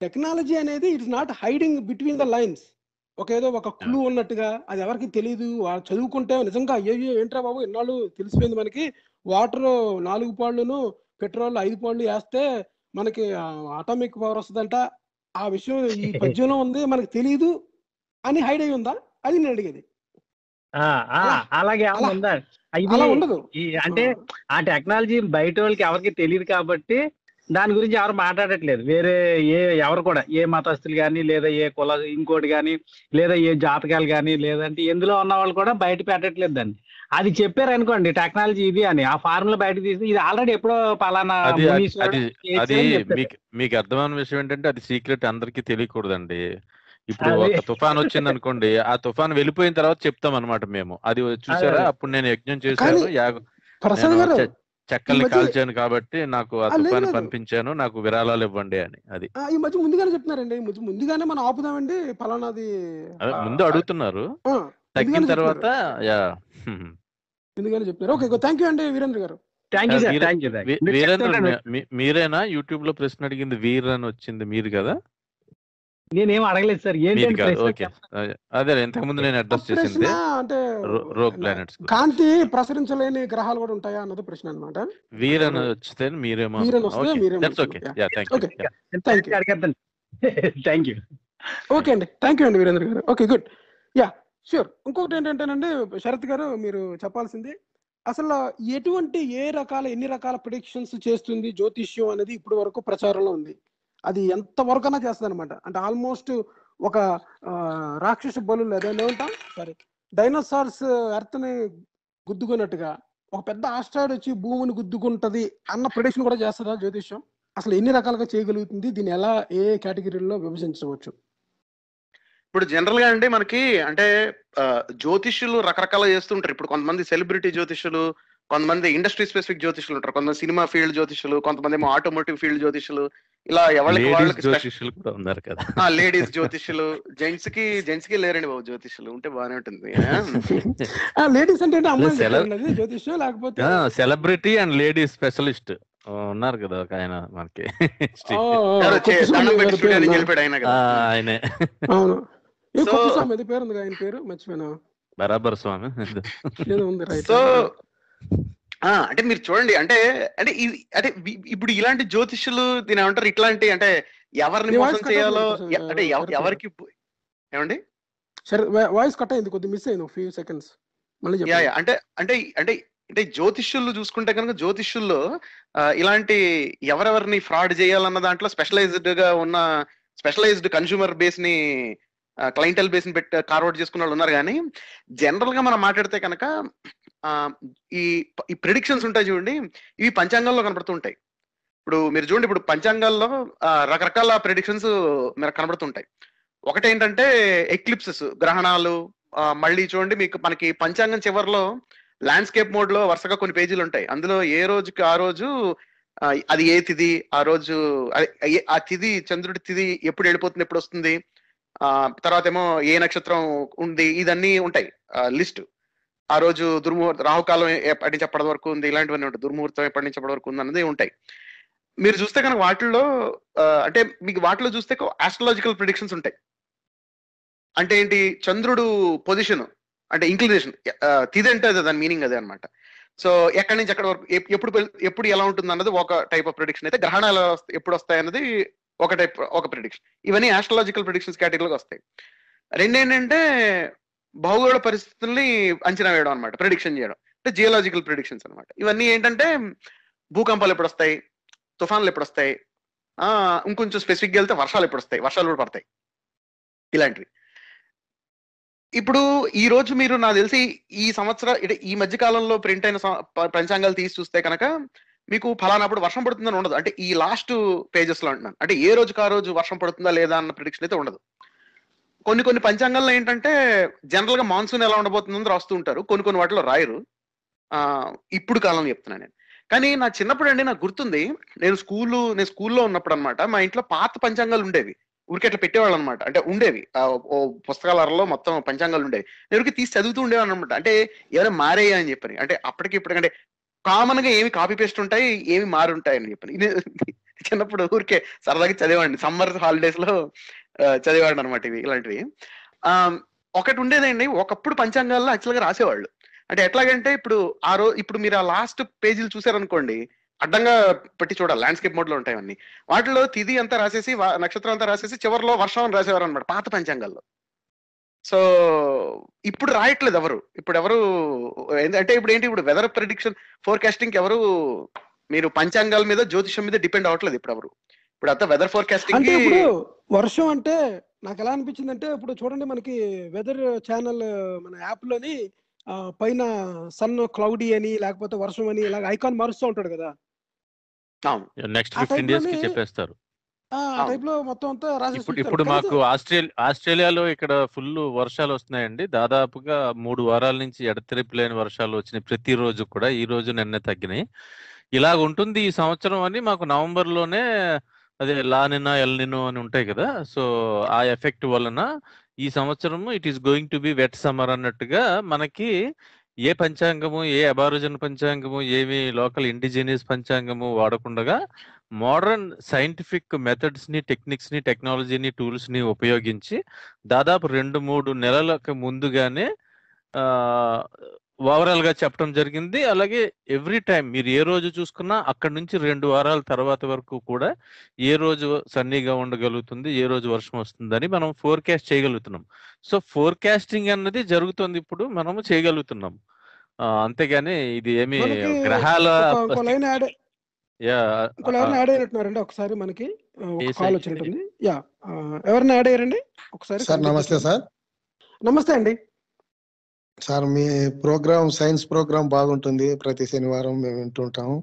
టెక్నాలజీ అనేది it's not hiding between the lines ఒక ఏదో ఒక క్లూ ఉన్నట్టుగా అది ఎవరికి తెలియదు వాళ్ళు చదువుకుంటే నిజంగా అయ్యో ఏంట్రా బాబు? ఎన్నాళ్ళు తెలిసిపోయింది మనకి. వాటర్ నాలుగు పాళ్ళును పెట్రోల్ ఐదు పాళ్ళు వేస్తే మనకి ఆటోమిక్ పవర్ వస్తుందంట. ఆ విషయం ఈ పద్యంలో ఉంది మనకి తెలియదు అని హైడ్ అయి ఉందా? అది నేను అడిగేది. అలాగే ఉందా? అలా ఉండదు. అంటే ఆ టెక్నాలజీ బయట వాళ్ళకి ఎవరికి తెలియదు కాబట్టి దాని గురించి ఎవరు మాట్లాడట్లేదు. వేరే ఏ ఎవరు కూడా ఏ మతస్థులు కానీ లేదా ఏ కుల ఇంకోటి కానీ లేదా ఏ జాతకాలు కానీ లేదంటే ఎందులో ఉన్న వాళ్ళు కూడా బయట పెట్టట్లేదు దాన్ని. అది చెప్పారు అనుకోండి టెక్నాలజీ ఇది అని ఆ ఫార్ములా బయట తీసి ఇది ఆల్రెడీ ఎప్పుడో పలానా అది అది-. మీకు మీకు అర్థమైన విషయం ఏంటంటే అది సీక్రెట్ అందరికీ తెలియకూడదండి ఇప్పుడు. ఒక తుఫాన్ వచ్చింది అనుకోండి ఆ తుఫాన్ వెళ్ళిపోయిన తర్వాత చెప్తాం అనమాట మేము అది చూసారా. అప్పుడు నేను యజ్ఞం చేశాను చెక్కల్ని కాల్చాను కాబట్టి నాకు ఆ తుఫాన్. పంపించాను నాకు విరాళాలు ఇవ్వండి అని అది ఆ, ఈ మధ్య ముందుగానే చెప్తున్నారండి ముందు- ముందుగానే మనం ఆపుదామండి ఫలానాది ముందు అడుగుతున్నారు తగ్గిన తర్వాత. యా ముందుగానే చెప్తున్నారు ఓకే థ్యాంక్ యూ అండి వీరేంద్ర గారు. Thank you sir thank Virendra మీరేనా? యూట్యూబ్లో ప్రశ్న అడిగింది వీర్ అని వచ్చింది మీరు కదా? నేనేం అడగలేదు సార్ అదే ఇంతకు ముందు నేను అడ్రస్ చేసింది. అంటే రోగ్ ప్లానెట్స్ కాంతి ప్రసరించలేని గ్రహాలు కూడా ఉంటాయా అన్నది ప్రశ్న అనమాట వీర్ అని వచ్చితే మీరేమో okay thank you thank you అండి. వీరేంద్ర గారు. ఓకే గుడ్ యా ష్యూర్ ఇంకొకటి ఏంటంటేనండి శరత్ గారు మీరు చెప్పాల్సింది అసలు ఎటువంటి ఏ రకాల ఎన్ని రకాల ప్రిడిక్షన్స్ చేస్తుంది జ్యోతిష్యం అనేది ఇప్పటి వరకు ప్రచారంలో ఉంది? అది ఎంత వరకైనా చేస్తుంది అనమాట అంటే ఆల్మోస్ట్ ఒక రాక్షస బలు లేదా ఉంటాం సారీ డైనోసార్స్ ఎర్త్ని గుద్దుకున్నట్టుగా ఒక పెద్ద ఆస్ట్రాయిడ్ వచ్చి భూమిని గుద్దుకుంటది అన్న ప్రిడిక్షన్ కూడా చేస్తుందా జ్యోతిష్యం? అసలు ఎన్ని రకాలుగా చేయగలుగుతుంది? దీన్ని ఎలా ఏ కేటగిరీలో విభజించవచ్చు? ఇప్పుడు జనరల్గా అండి మనకి అంటే జ్యోతిష్యులు రకరకాల చేస్తుంటారు. ఇప్పుడు కొంతమంది సెలబ్రిటీ జ్యోతిష్యులు కొంతమంది ఇండస్ట్రీ స్పెసిఫిక్ జ్యోతిష్యులు ఉంటారు. కొంతమంది సినిమా ఫీల్డ్ జ్యోతిష్యులు కొంతమంది ఏమో ఆటోమోటివ్ ఫీల్డ్ జ్యోతిష్యులు. ఇలా ఎవరికి లేడీస్ వాళ్ళకి జ్యోతిష్యులు కూడా ఉన్నారు కదా. లేడీస్ జ్యోతిష్యులు. జెంట్స్కి జెంట్స్కి లేరండి బాబు జ్యోతిష్యులు. ఉంటే బాగానే ఉంటుంది. లేడీస్ అంటే జ్యోతిష్యం లేకపోతే సెలబ్రిటీ అండ్ లేడీస్ స్పెషలిస్ట్ ఉన్నారు కదా ఒక ఆయన మనకి. ఆయనే. అవును. స్వామి అది పేరు ఉంది ఆయన పేరు? మర్చిపోయినా? బరాబర్ స్వామి. సో ఆ అంటే మీరు చూడండి అంటే అంటే ఇది అంటే ఇప్పుడు ఇలాంటి జ్యోతిష్యులు దీని ఏమంటారు ఇట్లాంటి అంటే ఎవరిని మోసం చేయాలో అంటే. ఎవరికి ఏమండి? సరే వాయిస్ కట్ అయింది కొద్దిగా మిస్ అయింది ఫ్యూ సెకండ్స్ మళ్ళీ అంటే అంటే అంటే అంటే జ్యోతిష్యులు చూసుకుంటే కనుక జ్యోతిష్యుల్లో ఇలాంటి ఎవరెవరిని ఫ్రాడ్ చేయాలన్న దాంట్లో స్పెషలైజ్డ్గా ఉన్న స్పెషలైజ్డ్ కన్స్యూమర్ బేస్ని క్లైంటల్ బేస్ని పెట్టి కార్వర్డ్ చేసుకున్న వాళ్ళు ఉన్నారు కానీ జనరల్గా మనం మాట్లాడితే కనుక ఈ ఈ ప్రిడిక్షన్స్ ఉంటాయి చూడండి ఇవి పంచాంగంలో కనబడుతుంటాయి ఇప్పుడు మీరు చూడండి ఇప్పుడు పంచాంగాల్లో రకరకాల ప్రిడిక్షన్స్ మీరు కనబడుతుంటాయి. ఒకటేంటంటే ఎక్లిప్సెస్ గ్రహణాలు మళ్ళీ చూడండి మీకు మనకి పంచాంగం చివరిలో ల్యాండ్స్కేప్ మోడ్లో వరుసగా కొన్ని పేజీలు ఉంటాయి. అందులో ఏ రోజుకి ఆ రోజు అది ఏ తిథి ఆ రోజు ఆ తిథి చంద్రుడి తిథి ఎప్పుడు వెళ్ళిపోతుంది ఎప్పుడు వస్తుంది తర్వాత ఏమో ఏ నక్షత్రం ఉంది ఇదన్నీ ఉంటాయి. లిస్ట్. ఆ రోజు దుర్ముహూర్తం రాహుకాలం ఎప్పటి నుంచి ఎప్పటి వరకు ఉంది ఇలాంటివన్నీ ఉంటాయి. దుర్ముహూర్తం ఎప్పటి నుంచి ఎప్పటి వరకు ఉంది అన్నది ఉంటాయి. మీరు చూస్తే కనుక వాటిల్లో అంటే మీకు వాటిలో చూస్తే ఆస్ట్రాలజికల్ ప్రిడిక్షన్స్ ఉంటాయి. అంటే ఏంటి? చంద్రుడు పొజిషన్ అంటే ఇంక్లినేషన్ తిదంటే అంటే అదే దాని మీనింగ్ అదే అనమాట సో ఎక్కడి నుంచి ఎక్కడ వరకు ఎప్పుడు ఎప్పుడు ఎలా ఉంటుంది అన్నది ఒక టైప్ ఆఫ్ ప్రిడిక్షన్ అయితే గ్రహణాలు ఎప్పుడు వస్తాయి అన్నది ఒక టైప్ ఒక ప్రిడిక్షన్ ఇవన్నీ ఆస్ట్రాలజికల్ ప్రిడిక్షన్స్ కేటగిరీలోకి వస్తాయి. రెండేంటంటే భౌగోళ పరిస్థితుల్ని అంచనా వేయడం అనమాట ప్రిడిక్షన్ చేయడం. అంటే జియోలాజికల్ ప్రిడిక్షన్స్ అనమాట ఇవన్నీ ఏంటంటే భూకంపాలు ఎప్పుడు వస్తాయి? తుఫాన్లు ఎప్పుడు వస్తాయి? ఇంకొంచెం స్పెసిఫిక్గా వెళ్తే వర్షాలు ఎప్పుడు వస్తాయి? వర్షాలు కూడా పడతాయి. ఇలాంటివి. ఇప్పుడు ఈ రోజు మీరు నాకు తెలిసి ఈ సంవత్సరం ఈ మధ్య కాలంలో ప్రింట్ అయిన పంచాంగాలు తీసి చూస్తే కనుక మీకు ఫలానాప్పుడు వర్షం పడుతుందని ఉండదు. అంటే ఈ లాస్ట్ పేజెస్లో అంటున్నాను. అంటే ఏ రోజుకి ఆ రోజు వర్షం పడుతుందా లేదా అన్న ప్రిడిక్షన్ అయితే ఉండదు. కొన్ని కొన్ని పంచాంగాల్లో ఏంటంటే జనరల్గా మాన్సూన్ ఎలా ఉండబోతుందని రాస్తూ ఉంటారు. కొన్ని కొన్ని వాటిలో రాయరు. ఇప్పుడు కాలం చెప్తున్నాను నేను. కానీ నా చిన్నప్పుడు అండి నాకు గుర్తుంది నేను స్కూల్ నేను స్కూల్లో ఉన్నప్పుడు అనమాట మా ఇంట్లో పాత పంచాంగాలు ఉండేవి. ఊరికే అట్లా పెట్టేవాళ్ళు అనమాట అంటే ఉండేవి. పుస్తకాలలో మొత్తం పంచాంగాలు ఉండేవి. నేను తీసి చదువుతూ ఉండేవాళ్ళు అనమాట అంటే ఏమైనా మారేయా అని చెప్పని. అంటే అప్పటికి ఇప్పటికంటే కామన్గా ఏమి కాపీ పేస్ట్ ఉంటాయి ఏమి మారి ఉంటాయి అని చెప్పి. ఇది చిన్నప్పుడు ఊరికే సరదాగా చదివాడిని సమ్మర్ హాలిడేస్లో చదివాడు అనమాట ఇవి ఇలాంటివి. ఆ, ఒకటి ఉండేదండి. ఒకప్పుడు పంచాంగాల్లో యాక్చువల్గా రాసేవాళ్ళు. అంటే ఎట్లాగంటే ఇప్పుడు ఆ రోజు ఇప్పుడు మీరు ఆ లాస్ట్ పేజీలు చూసారనుకోండి అడ్డంగా పెట్టి చూడాలి. ల్యాండ్స్కేప్ మోడ్లో ఉంటాయి అన్ని. వాటిలో తిది అంతా రాసేసి నక్షత్రం అంతా రాసేసి చివరిలో వర్షం రాసేవారు అనమాట పాత పంచాంగాల్లో. సో ఇప్పుడు రాయట్లేదు ఎవరు. ఇప్పుడు ఎవరు అంటే ఇప్పుడు ఏంటి ఇప్పుడు వెదర్ ప్రిడిక్షన్ ఫోర్కాస్టింగ్ ఎవరు మీరు పంచాంగాల మీద జ్యోతిషం మీద డిపెండ్ అవ్వట్లేదు ఇప్పుడు ఎవరు. ఇప్పుడు అంతా వెదర్ ఫోర్కాస్టింగ్ అంటే ఇప్పుడు వర్షం అంటే నాకు ఎలా అనిపించింది అంటే ఇప్పుడు చూడండి మనకి వెదర్ ఛానల్ మన యాప్లోని పైన సన్ క్లౌడీ అని లేకపోతే వర్షం అని ఇలా ఐకాన్ మారుస్తూ ఉంటాడు కదా. నెక్స్ట్ ఫిఫ్టీన్ డేస్కి చెప్పేస్తారు. మొత్తం అంతా ఇప్పుడు మాకు ఆస్ట్రేలియా ఆస్ట్రేలియాలో ఇక్కడ ఫుల్ వర్షాలు వస్తున్నాయండి. దాదాపుగా మూడు వారాల నుంచి ఎడతెరిపి లేని వర్షాలు వచ్చినాయి ప్రతిరోజు కూడా. ఈ రోజు నిన్న తగ్గినాయి. ఇలాగ ఉంటుంది ఈ సంవత్సరం అని మాకు నవంబర్లోనే అదే లానినా ఎల్నినో అని ఉంటాయి కదా. సో ఆ ఎఫెక్ట్ వలన ఈ సంవత్సరం it is going to be wet summer అన్నట్టుగా మనకి ఏ పంచాంగము ఏ అబారిజన్ పంచాంగము ఏమి లోకల్ ఇండిజినియస్ పంచాంగము వాడకుండా మోడర్న్ సైంటిఫిక్ మెథడ్స్ని టెక్నిక్స్ని టెక్నాలజీని టూల్స్ని ఉపయోగించి దాదాపు రెండు మూడు నెలలకు ముందుగానే ఓవరాల్గా చెప్పడం జరిగింది. అలాగే ఎవ్రీ టైం మీరు ఏ రోజు చూసుకున్నా అక్కడ నుంచి రెండు వారాల తర్వాత వరకు కూడా ఏ రోజు సన్నీగా ఉండగలుగుతుంది ఏ రోజు వర్షం వస్తుందని మనం ఫోర్కాస్ట్ చేయగలుగుతున్నాం. సో ఫోర్కాస్టింగ్ అన్నది జరుగుతుంది ఇప్పుడు మనము చేయగలుగుతున్నాం. అంతేగాని ఇది ఏమి గ్రహాల ఇంకో లైన్ యాడ్ అయినట్టున్నారండి ఒకసారి మనకి కాల్ వచ్చినట్టుంది. యా ఎవరిని యాడ్ అయ్యారండి ఒకసారి సార్ నమస్తే సార్. నమస్తే అండి. సార్ మీ ప్రోగ్రామ్ సైన్స్ ప్రోగ్రామ్ బాగుంటుంది. ప్రతి శనివారం మేము వింటుంటాము.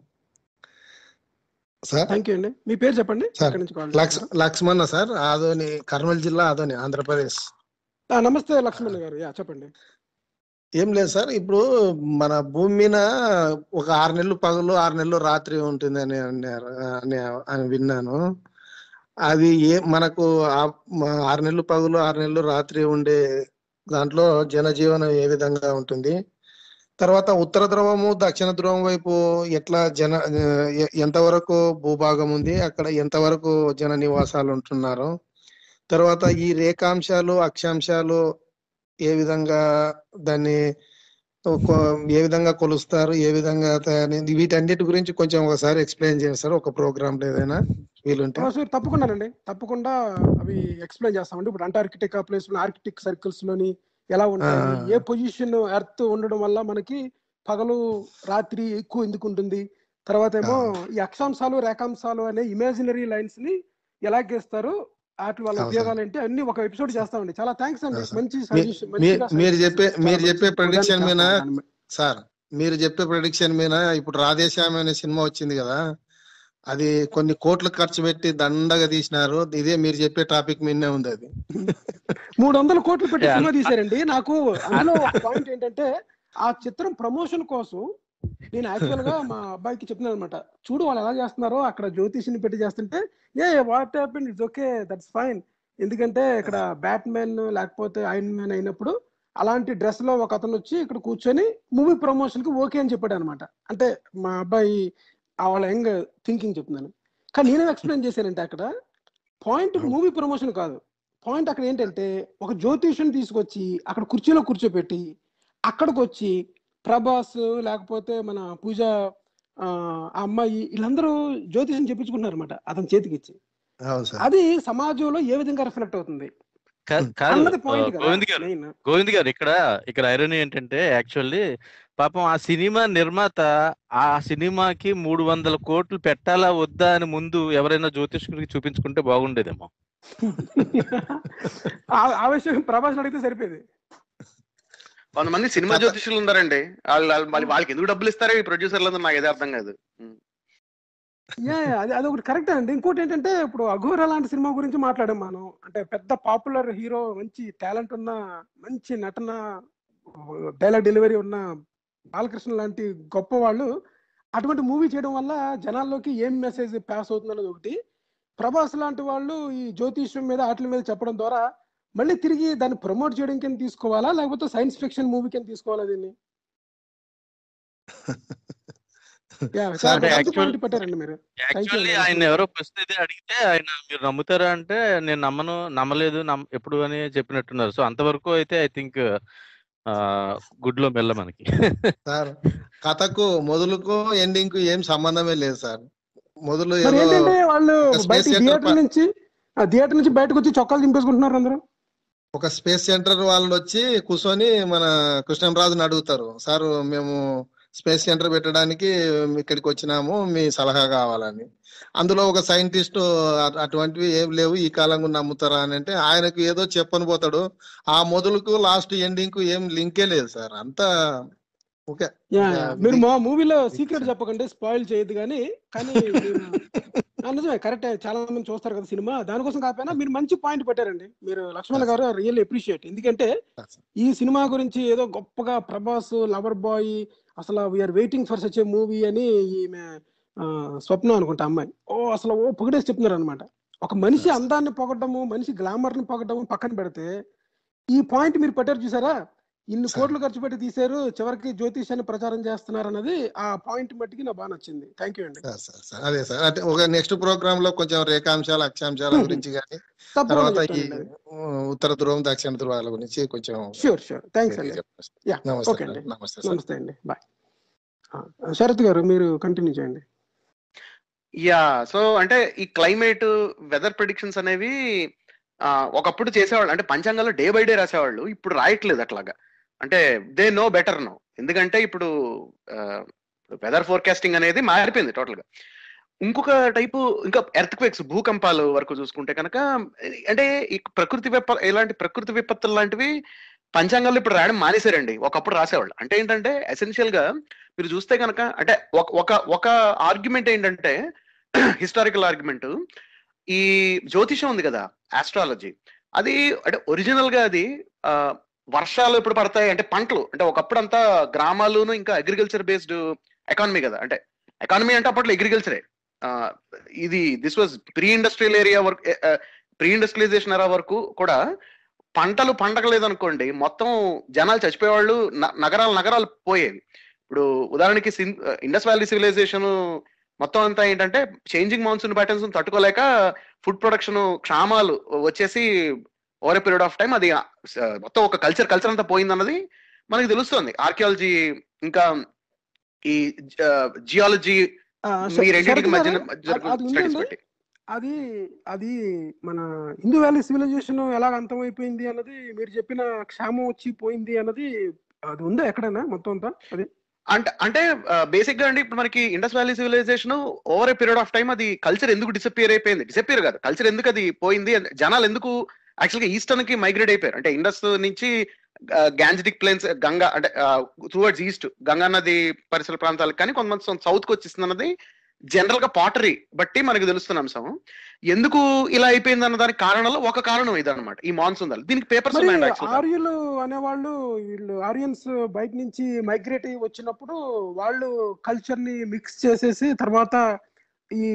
సార్? థ్యాంక్ యూ అండి. మీ పేరు చెప్పండి? సార్, ఎక్కడి నుంచి కాల్ లక్స్ లక్ష్మణ సార్ ఆదోని కర్నూలు జిల్లా ఆదోని ఆంధ్రప్రదేశ్. నమస్తే లక్ష్మణ్ గారు. యా చెప్పండి. ఏం లేదు సార్. ఇప్పుడు మన భూమి మీద ఒక ఆరు నెలలు పగలు ఆరు నెలలు రాత్రి ఉంటుంది అని అన్నారు అని అని విన్నాను. అది ఏ మనకు ఆ- ఆరు నెలలు పగలు ఆరు నెలలు రాత్రి ఉండే దాంట్లో జనజీవనం ఏ విధంగా ఉంటుంది? తర్వాత ఉత్తర ధ్రువము దక్షిణ ధ్రువం వైపు ఎట్లా జన ఎంతవరకు భూభాగం ఉంది? అక్కడ ఎంతవరకు జన నివాసాలు ఉంటున్నారు? తర్వాత ఈ రేఖాంశాలు అక్షాంశాలు ఏ విధంగా దాన్ని ఏ విధంగా కొలుస్తారు ఏ విధంగా తయారు వీటన్నిటి గురించి కొంచెం ఒకసారి ఎక్స్ప్లెయిన్ చేస్తారు ఒక ప్రోగ్రామ్ ఏదైనా వీలుంటే. తప్పకుండానండి. తప్పకుండా అవి ఎక్స్ప్లెయిన్ చేస్తామండి. ఇప్పుడు అంటార్కిటిక్ ప్లేస్లో ఆర్కిటిక్ సర్కిల్స్లోని ఎలా ఉంటాయి. ఏ పొజిషన్ ఎర్త్ ఉండడం వల్ల మనకి పగలు రాత్రి ఎక్కువ ఎందుకు ఉంటుంది తర్వాత ఏమో ఈ అక్షాంశాలు రేఖాంశాలు అనే ఇమాజినరీ లైన్స్ని ఎలా గీస్తారు వాటి వల్ల. ఉపయోగాలు ఏంటి అన్ని ఒక ఎపిసోడ్ చేస్తామండి చాలా థ్యాంక్స్ అండి. మంచి మీరు చెప్పే. మీరు చెప్పే దాన్ని మీద చేస్తాం. సార్ మీరు చెప్పే ప్రొడిక్షన్ మీద ఇప్పుడు రాధేశ్యామి అనే సినిమా వచ్చింది కదా అది కొన్ని కోట్లు ఖర్చు పెట్టి దండగా తీసినారు ఇదే మీరు చెప్పే టాపిక్ మీదనే ఉంది అది మూడు వందల కోట్లు పెట్టి. సినిమా తీశారండి నాకు అందులో ఒక పాయింట్ ఏంటంటే ఆ చిత్రం ప్రమోషన్ కోసం నేను యాక్చువల్గా మా అబ్బాయికి చెప్తున్నాను అనమాట చూడు వాళ్ళు ఎలా చేస్తున్నారో అక్కడ జ్యోతిషిని పెట్టి చేస్తుంటే a what happen it's okay that's fine ఎందుకంటే ఇక్కడ బ్యాట్ మ్యాన్ లేకపోతే ఐరన్ మ్యాన్ అయినప్పుడు అలాంటి డ్రెస్లో ఒక అతను వచ్చి ఇక్కడ కూర్చొని మూవీ ప్రమోషన్కి ఓకే అని చెప్పాడు అనమాట అంటే మా అబ్బాయి ఆ వాళ్ళ యంగ్ థింకింగ్ చెప్తున్నాను. కానీ నేనేం ఎక్స్ప్లెయిన్ చేశానంటే అక్కడ పాయింట్ మూవీ ప్రమోషన్ కాదు. పాయింట్ అక్కడ ఏంటంటే ఒక జ్యోతిష్యం తీసుకొచ్చి అక్కడ కుర్చీలో కూర్చోబెట్టి అక్కడికి వచ్చి ప్రభాస్ లేకపోతే మన పూజ అమ్మాయి వీళ్ళందరూ జ్యోతిషం చెప్పించుకుంటున్నారు అనమాట అతని చేతికి ఇచ్చి అవును సార్. అది సమాజంలో ఏ విధంగా రిఫ్లెక్ట్ అవుతుంది? గోవింద్ గారు గోవింద్ గారు ఇక్కడ ఇక్కడ ఐరనీ ఏంటంటే యాక్చువల్లీ పాపం ఆ సినిమా నిర్మాత ఆ సినిమాకి మూడు వందల కోట్లు పెట్టాలా వద్దా అని ముందు ఎవరైనా జ్యోతిష్కుడికి చూపించుకుంటే బాగుండేదేమో. ఆ- ఆ విషయం ప్రభాస్ అడిగితే సరిపోయేది. కొంతమంది సినిమా జ్యోతిషులు ఉన్నారండి. వాళ్ళు వాళ్ళకి ఎందుకు డబ్బులు ఇస్తారో ఈ ప్రొడ్యూసర్లు నాకు ఏదో అర్థం కాదు. యా యా, అది అది ఒకటి కరెక్ట్ అండి. ఇంకోటి ఏంటంటే ఇప్పుడు అఘోర లాంటి సినిమా గురించి మాట్లాడాం మనం. అంటే పెద్ద పాపులర్ హీరో మంచి టాలెంట్ ఉన్న మంచి నటన డైలాగ్ డెలివరీ ఉన్న బాలకృష్ణ లాంటి గొప్ప వాళ్ళు అటువంటి మూవీ చేయడం వల్ల జనాల్లోకి ఏం మెసేజ్ పాస్ అవుతుంది ఒకటి. ప్రభాస్ లాంటి వాళ్ళు ఈ జ్యోతిష్యం మీద వాటి మీద చెప్పడం ద్వారా మళ్ళీ తిరిగి దాన్ని ప్రమోట్ చేయడం కింద తీసుకోవాలా? లేకపోతే సైన్స్ ఫిక్షన్ మూవీ కింద తీసుకోవాలా దీన్ని. ఆయన ఎవరో ఇది అడిగితే ఆయన మీరు నమ్ముతారా అంటే నేను నమ్మను నమ్మలేదు నమ్ ఎప్పుడు అని చెప్పినట్టున్నారు. సో అంతవరకు అయితే ఐ థింక్ గుడ్లో మెల్ల మనకి. సార్ కథకు మొదలుకు ఎండింగ్కు ఏం సంబంధమే లేదు సార్. మొదలు వాళ్ళు థియేటర్ నుంచి ఆ థియేటర్ నుంచి బయటకు వచ్చి చొక్కాలు దింపేసుకుంటున్నారు అందరూ. ఒక స్పేస్ సెంటర్ వాళ్ళు వచ్చి కూర్చొని మన కృష్ణంరాజుని అడుగుతారు. సార్ మేము స్పేస్ సెంటర్ పెట్టడానికి ఇక్కడికి వచ్చినాము మీ సలహా కావాలని. అందులో ఒక సైంటిస్ట్ అటువంటివి ఏం లేవు ఈ కాలంగా నమ్ముతారా అని అంటే ఆయనకు ఏదో చెప్పని పోతాడు. ఆ మొదలుకు లాస్ట్ ఎండింగ్కు ఏం లింకే లేదు సార్. అంతా ఓకే. మీరు మా మూవీలో సీక్రెట్ చెప్పకండి స్పాయిల్ చేయొద్దు కానీ కానీ నిజమే కరెక్ట్ చాలా మంది చూస్తారు కదా సినిమా. దానికోసం కాకపోయినా మీరు మంచి పాయింట్ పెట్టారండి. మీరు లక్ష్మణ్ గారు రియల్ అప్రిషియేట్ ఎందుకంటే ఈ సినిమా గురించి ఏదో గొప్పగా ప్రభాస్ లవర్ బాయ్ అసలు we're waiting for such a movie అని ఈమె స్వప్న అనుకుంటా అమ్మాయి. ఓ అసలు ఓ పొగిడేసి చెప్తున్నారు అనమాట ఒక మనిషి అందాన్ని పొగడము మనిషి గ్లామర్ని పొగడము పక్కన పెడితే ఈ పాయింట్ మీరు పెట్టారు చూసారా? ఇన్ని. కోట్లు ఖర్చు పెట్టి తీశారు చివరికి జ్యోతిష్యాన్ని ప్రచారం చేస్తున్నారు అన్నది ఆ పాయింట్ మట్టికి నాకు బాగా నచ్చింది. థ్యాంక్ యూ అండి. Sir, sir, sir. అదే సార్. అంటే ఒక నెక్స్ట్ ప్రోగ్రామ్లో కొంచెం రేఖాంశాలు అక్షాంశాల గురించి కానీ తర్వాత ఈ ఉత్తర ధ్రువం దక్షిణ ధ్రువాల గురించి కొంచెం షూర్ షూర్ థ్యాంక్స్ అండి. నమస్తే నమస్తే నమస్తే అండి. బాయ్ శరత్ గారు మీరు కంటిన్యూ చేయండి. యా సో అంటే ఈ క్లైమేట్ వెదర్ ప్రిడిక్షన్స్ అనేవి ఒకప్పుడు చేసేవాళ్ళు అంటే పంచాంగాల్లో డే బై డే రాసేవాళ్ళు ఇప్పుడు రాయట్లేదు అట్లాగా. అంటే దే నో బెటర్ నో ఎందుకంటే ఇప్పుడు వెదర్ ఫోర్కాస్టింగ్ అనేది మారిపోయింది టోటల్గా. ఇంకొక టైపు ఇంకా ఎర్త్ క్వేక్స్ భూకంపాలు వరకు చూసుకుంటే కనుక అంటే ఈ ప్రకృతి విప ఇలాంటి ప్రకృతి విపత్తులు లాంటివి పంచాంగాల్లో ఇప్పుడు రాయడం మానేశారండి. ఒకప్పుడు రాసేవాళ్ళు. అంటే ఏంటంటే ఎసెన్షియల్గా మీరు చూస్తే కనుక అంటే ఒక ఒక ఒక ఆర్గ్యుమెంట్ ఏంటంటే హిస్టారికల్ ఆర్గ్యుమెంట్ ఈ జ్యోతిషం ఉంది కదా ఆస్ట్రాలజీ అది అంటే ఒరిజినల్గా అది ఆ, వర్షాలు ఎప్పుడు పడతాయి? అంటే పంటలు. అంటే ఒకప్పుడు అంతా గ్రామాలును ఇంకా అగ్రికల్చర్ బేస్డ్ ఎకానమీ కదా. అంటే ఎకానమీ అంటే అప్పట్లో అగ్రికల్చరే ఇది this was pre industrial area వరకు ప్రీ ఇండస్ట్రియలైజేషన్ ఎరా వరకు కూడా పంటలు పండగలేదనుకోండి మొత్తం జనాలు చచ్చిపోయేవాళ్ళు న- నగరాలు నగరాలు పోయేవి. ఇప్పుడు ఉదాహరణకి ఇండస్ వ్యాలీ సివిలైజేషన్ మొత్తం అంతా ఏంటంటే చేంజింగ్ మాన్సూన్ ప్యాటర్న్స్ తట్టుకోలేక ఫుడ్ ప్రొడక్షన్ క్షామాలు వచ్చేసి ఓవర్ పీరియడ్ ఆఫ్ టైం అది మొత్తం ఒక కల్చర్ కల్చర్ అంతా పోయిందన్నది మనకి తెలుస్తుంది. ఆర్కియాలజీ ఇంకా ఈ జియాలజీ రెండింటికి మధ్య అది- అది స్టడీస్ ఉందండి బట్టి అది అది మన హిందూ వ్యాలీ సివిలైజేషన్ ఎలాగ అంతమైపోయింది అన్నది మీరు చెప్పిన క్షామం వచ్చి పోయింది అన్నది అది ఉందా ఎక్కడైనా మొత్తం అంతా? అది అంటే అంటే బేసిక్గా అండి ఇప్పుడు మనకి Indus valley civilization over a period of time అది కల్చర్ ఎందుకు డిసపియర్ అయిపోయింది? డిసపియర్ కాదు. కల్చర్ ఎందుకు అది పోయింది? జనాలు ఎందుకు యాక్చువల్గా ఈస్టర్న్కి మైగ్రేట్ అయిపోయారు. అంటే ఇండస్ నుంచి గ్యాంజటిక్ ప్లేన్స్ గంగా అంటే టువర్డ్స్ ఈస్ట్ గంగా నది పరిసర ప్రాంతాలకు కానీ కొంతమంది సౌత్కి వచ్చేస్తుంది అన్నది జనరల్గా పాటరీ బట్టి మనకు తెలుస్తున్న అంశం. ఎందుకు ఇలా అయిపోయింది అన్న దానికి కారణంలో ఒక కారణం ఇదన్నమాట ఈ మాన్సూన్ దీనికి పేపర్స్. ఆర్యులు అనేవాళ్ళు వీళ్ళు ఆరియన్స్ బయట నుంచి మైగ్రేట్ అయ్యి వచ్చినప్పుడు వాళ్ళు కల్చర్ని మిక్స్ చేసేసి తర్వాత ఈ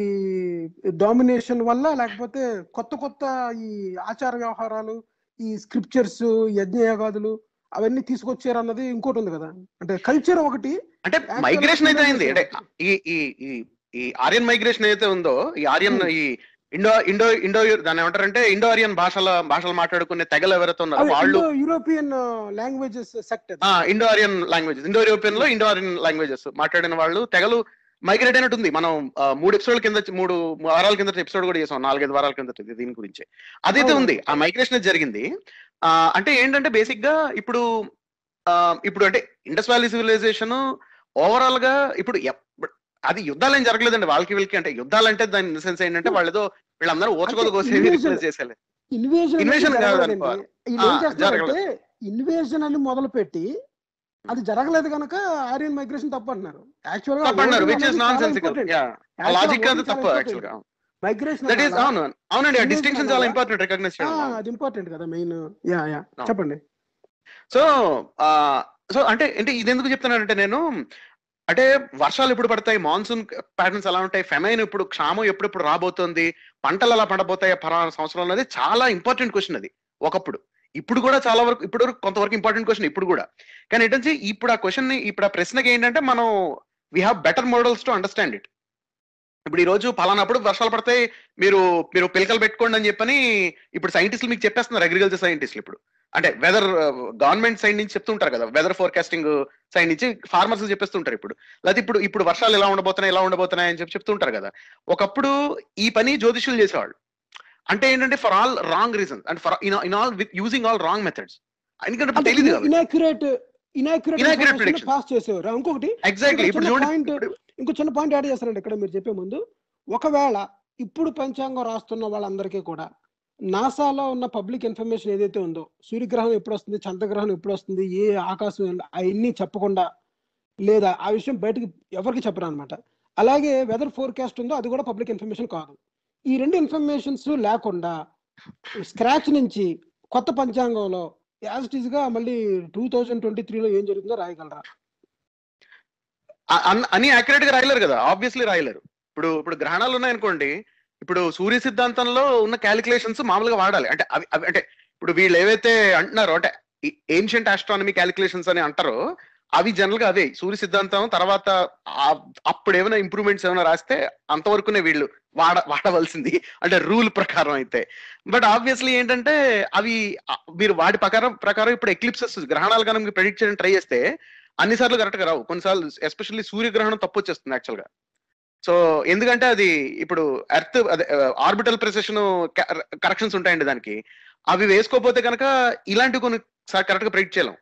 డామినేషన్ వల్ల లేకపోతే కొత్త కొత్త ఈ ఆచార వ్యవహారాలు ఈ స్క్రిప్చర్స్ యజ్ఞయాగాదులు అవన్నీ తీసుకొచ్చారు అన్నది ఇంకోటి ఉంది కదా. అంటే కల్చర్ ఒకటి అంటే మైగ్రేషన్ అయితే అయింది. అంటే ఈ ఈ ఈ ఆర్యన్ మైగ్రేషన్ అయితే ఉందో ఈ ఆర్యన్. ఈ ఇండో ఇండో ఇండో దాన్ని ఏమంటారంటే ఇండో ఆరియన్ భాషల భాషలు మాట్లాడుకునే తెగలు ఎవరైతే ఉన్నారో వాళ్ళు యూరోపియన్ లాంగ్వేజెస్ సెక్ట్ ఆ ఇండో ఆరియన్ లాంగ్వేజెస్ ఇండో యూరోపియన్లో ఇండో ఆరియన్ లాంగ్వేజెస్ మాట్లాడిన వాళ్ళు తెగలు మైగ్రేట్ అయినట్టు ఉంది మనం మూడు ఎపిసోడ్ కింద మూడు వారాల కింద ఎపిసోడ్ కూడా చేసాం. నాలుగైదు వారాల కింద దీని గురించి. అదైతే. ఉంది. ఆ మైగ్రేషన్ జరిగింది. అంటే ఏంటంటే బేసిక్గా ఇప్పుడు ఇప్పుడు అంటే ఇండస్ వ్యాలీ సివిలైజేషన్ ఓవరాల్గా ఇప్పుడు అది యుద్ధాలు ఏం జరగలేదండి వాళ్ళకి వీళ్ళకి. అంటే యుద్ధాలు అంటే దాని సెన్స్ ఏంటంటే వాళ్ళు ఏదో వీళ్ళందరూ ఓచుకోదు కాదు ఆ, చేస్తారంటే ఇన్వేజన్ అని మొదలు పెట్టి అది జరగలేదు కనుక ఆరియన్ మైగ్రేషన్ తప్పు అంటున్నారు యాక్చువల్గా. మైగ్రేషన్ దట్ ఈస్ అవును. అవునండి ఆ డిస్టింక్షన్ చాలా ఇంపార్టెంట్ రికగ్నైజ్ చేయడం. అది ఇంపార్టెంట్ కదా మెయిన్ యా యా. చెప్పండి. సో సో అంటే అంటే ఇది ఎందుకు చెప్తున్నానంటే నేను అంటే వర్షాలు ఎప్పుడు పడతాయి మాన్సూన్ ప్యాటర్న్స్ ఎలా ఉంటాయి ఫెమైన్ ఇప్పుడు క్షామం ఎప్పుడెప్పుడు రాబోతోంది పంటలు ఎలా పడబోతాయి పలానా సంవత్సరం అనేది చాలా ఇంపార్టెంట్ క్వశ్చన్ అది ఒకప్పుడు. ఇప్పుడు కూడా చాలా వరకు ఇప్పుడు వరకు కొంతవరకు ఇంపార్టెంట్ క్వశ్చన్ ఇప్పుడు కూడా. కానీ ఏంటంటే ఇప్పుడు ఆ క్వశ్చన్ ఇప్పుడు ఆ ప్రశ్నకి ఏంటంటే మనం we have better models to understand it ఇప్పుడు ఈ రోజు పలానప్పుడు వర్షాలు పడతాయి మీరు మీరు పిలకలు పెట్టుకోండి అని చెప్పని ఇప్పుడు సైంటిస్టులు మీకు చెప్పేస్తున్నారు అగ్రికల్చర్ సైంటిస్టులు ఇప్పుడు. అంటే వెదర్ గవర్నమెంట్ సైడ్ నుంచి చెప్తుంటారు కదా వెదర్ ఫోర్కాస్టింగ్ సైడ్ నుంచి ఫార్మర్స్ చెప్పేస్తుంటారు ఇప్పుడు. లేకపోతే ఇప్పుడు ఇప్పుడు వర్షాలు ఎలా ఉండబోతున్నాయి ఎలా ఉండబోతున్నాయి అని చెప్పి చెప్తుంటారు కదా. ఒకప్పుడు ఈ పని జ్యోతిష్యులు చేసేవాళ్ళు. అంటే ఏంటంటే for all wrong reasons and for in all with using all wrong methods ఎందుకంటే తెలియదు ఇనాక్యురేట్ prediction. పాస్ చేసేవారు. ఇంకొకటి ఎగ్జాక్ట్లీ ఇప్పుడు ఇప్పుడు- ఇంకో చిన్న పాయింట్ యాడ్ చేస్తారండి ఇక్కడ మీరు చెప్పే ముందు. ఒకవేళ ఇప్పుడు పంచాంగం రాస్తున్న వాళ్ళందరికీ కూడా నాసాలో ఉన్న పబ్లిక్ ఇన్ఫర్మేషన్ ఏదైతే ఉందో సూర్యగ్రహణం ఎప్పుడు వస్తుంది చంద్రగ్రహణం ఎప్పుడు వస్తుంది ఏ ఆకాశం అవన్నీ చెప్పకుండా లేదా ఆ విషయం బయటకు ఎవరికి చెప్పరు అనమాట అలాగే వెదర్ ఫోర్కాస్ట్ ఉందో అది కూడా పబ్లిక్ ఇన్ఫర్మేషన్ కాదు. ఈ రెండు ఇన్ఫర్మేషన్స్ లేకుండా స్క్రాచ్ నుంచి కొత్త పంచాంగంలో యాజ్ ఇట్ ఈస్గా మళ్ళీ టూ థౌజండ్ ట్వంటీ త్రీలో ఏం జరుగుతుందో రాయగలరా? అని అన్- యాక్యురేట్గా రాయలేరు కదా? ఆబ్వియస్లీ రాయలేరు. ఇప్పుడు ఇప్పుడు గ్రహణాలు ఉన్నాయనుకోండి ఇప్పుడు సూర్య సిద్ధాంతంలో ఉన్న క్యాలిక్యులేషన్స్ మామూలుగా వాడాలి. అంటే అవి అవి అంటే ఇప్పుడు వీళ్ళు ఏవైతే అంటున్నారో అంటే ఏన్షియంట్ ఆస్ట్రానమీ క్యాలిక్యులేషన్స్ అని అంటారో అవి జనరల్గా అదే సూర్య సిద్ధాంతం తర్వాత అప్పుడు ఏమైనా ఇంప్రూవ్మెంట్స్ ఏమైనా రాస్తే అంతవరకునే వీళ్ళు వాడ వాడవలసింది. అంటే రూల్ ప్రకారం అయితే. బట్ ఆబ్వియస్లీ ఏంటంటే అవి మీరు వాటి ప్రకారం ప్రకారం ఇప్పుడు ఎక్లిప్సెస్ గ్రహణాలు కనుక ప్రెడిక్ట్ చేయడం ట్రై చేస్తే అన్నిసార్లు కరెక్ట్గా రావు. కొన్నిసార్లు ఎస్పెషల్లీ సూర్యగ్రహణం తప్పు వచ్చేస్తుంది యాక్చువల్గా. సో ఎందుకంటే అది ఇప్పుడు ఎర్త్ అదే ఆర్బిటల్ ప్రెసెషన్ కరెక్షన్స్ ఉంటాయండి దానికి. అవి వేసుకోకపోతే కనుక ఇలాంటివి కొన్ని కరెక్ట్గా ప్రెడిక్ట్ చేయలేం.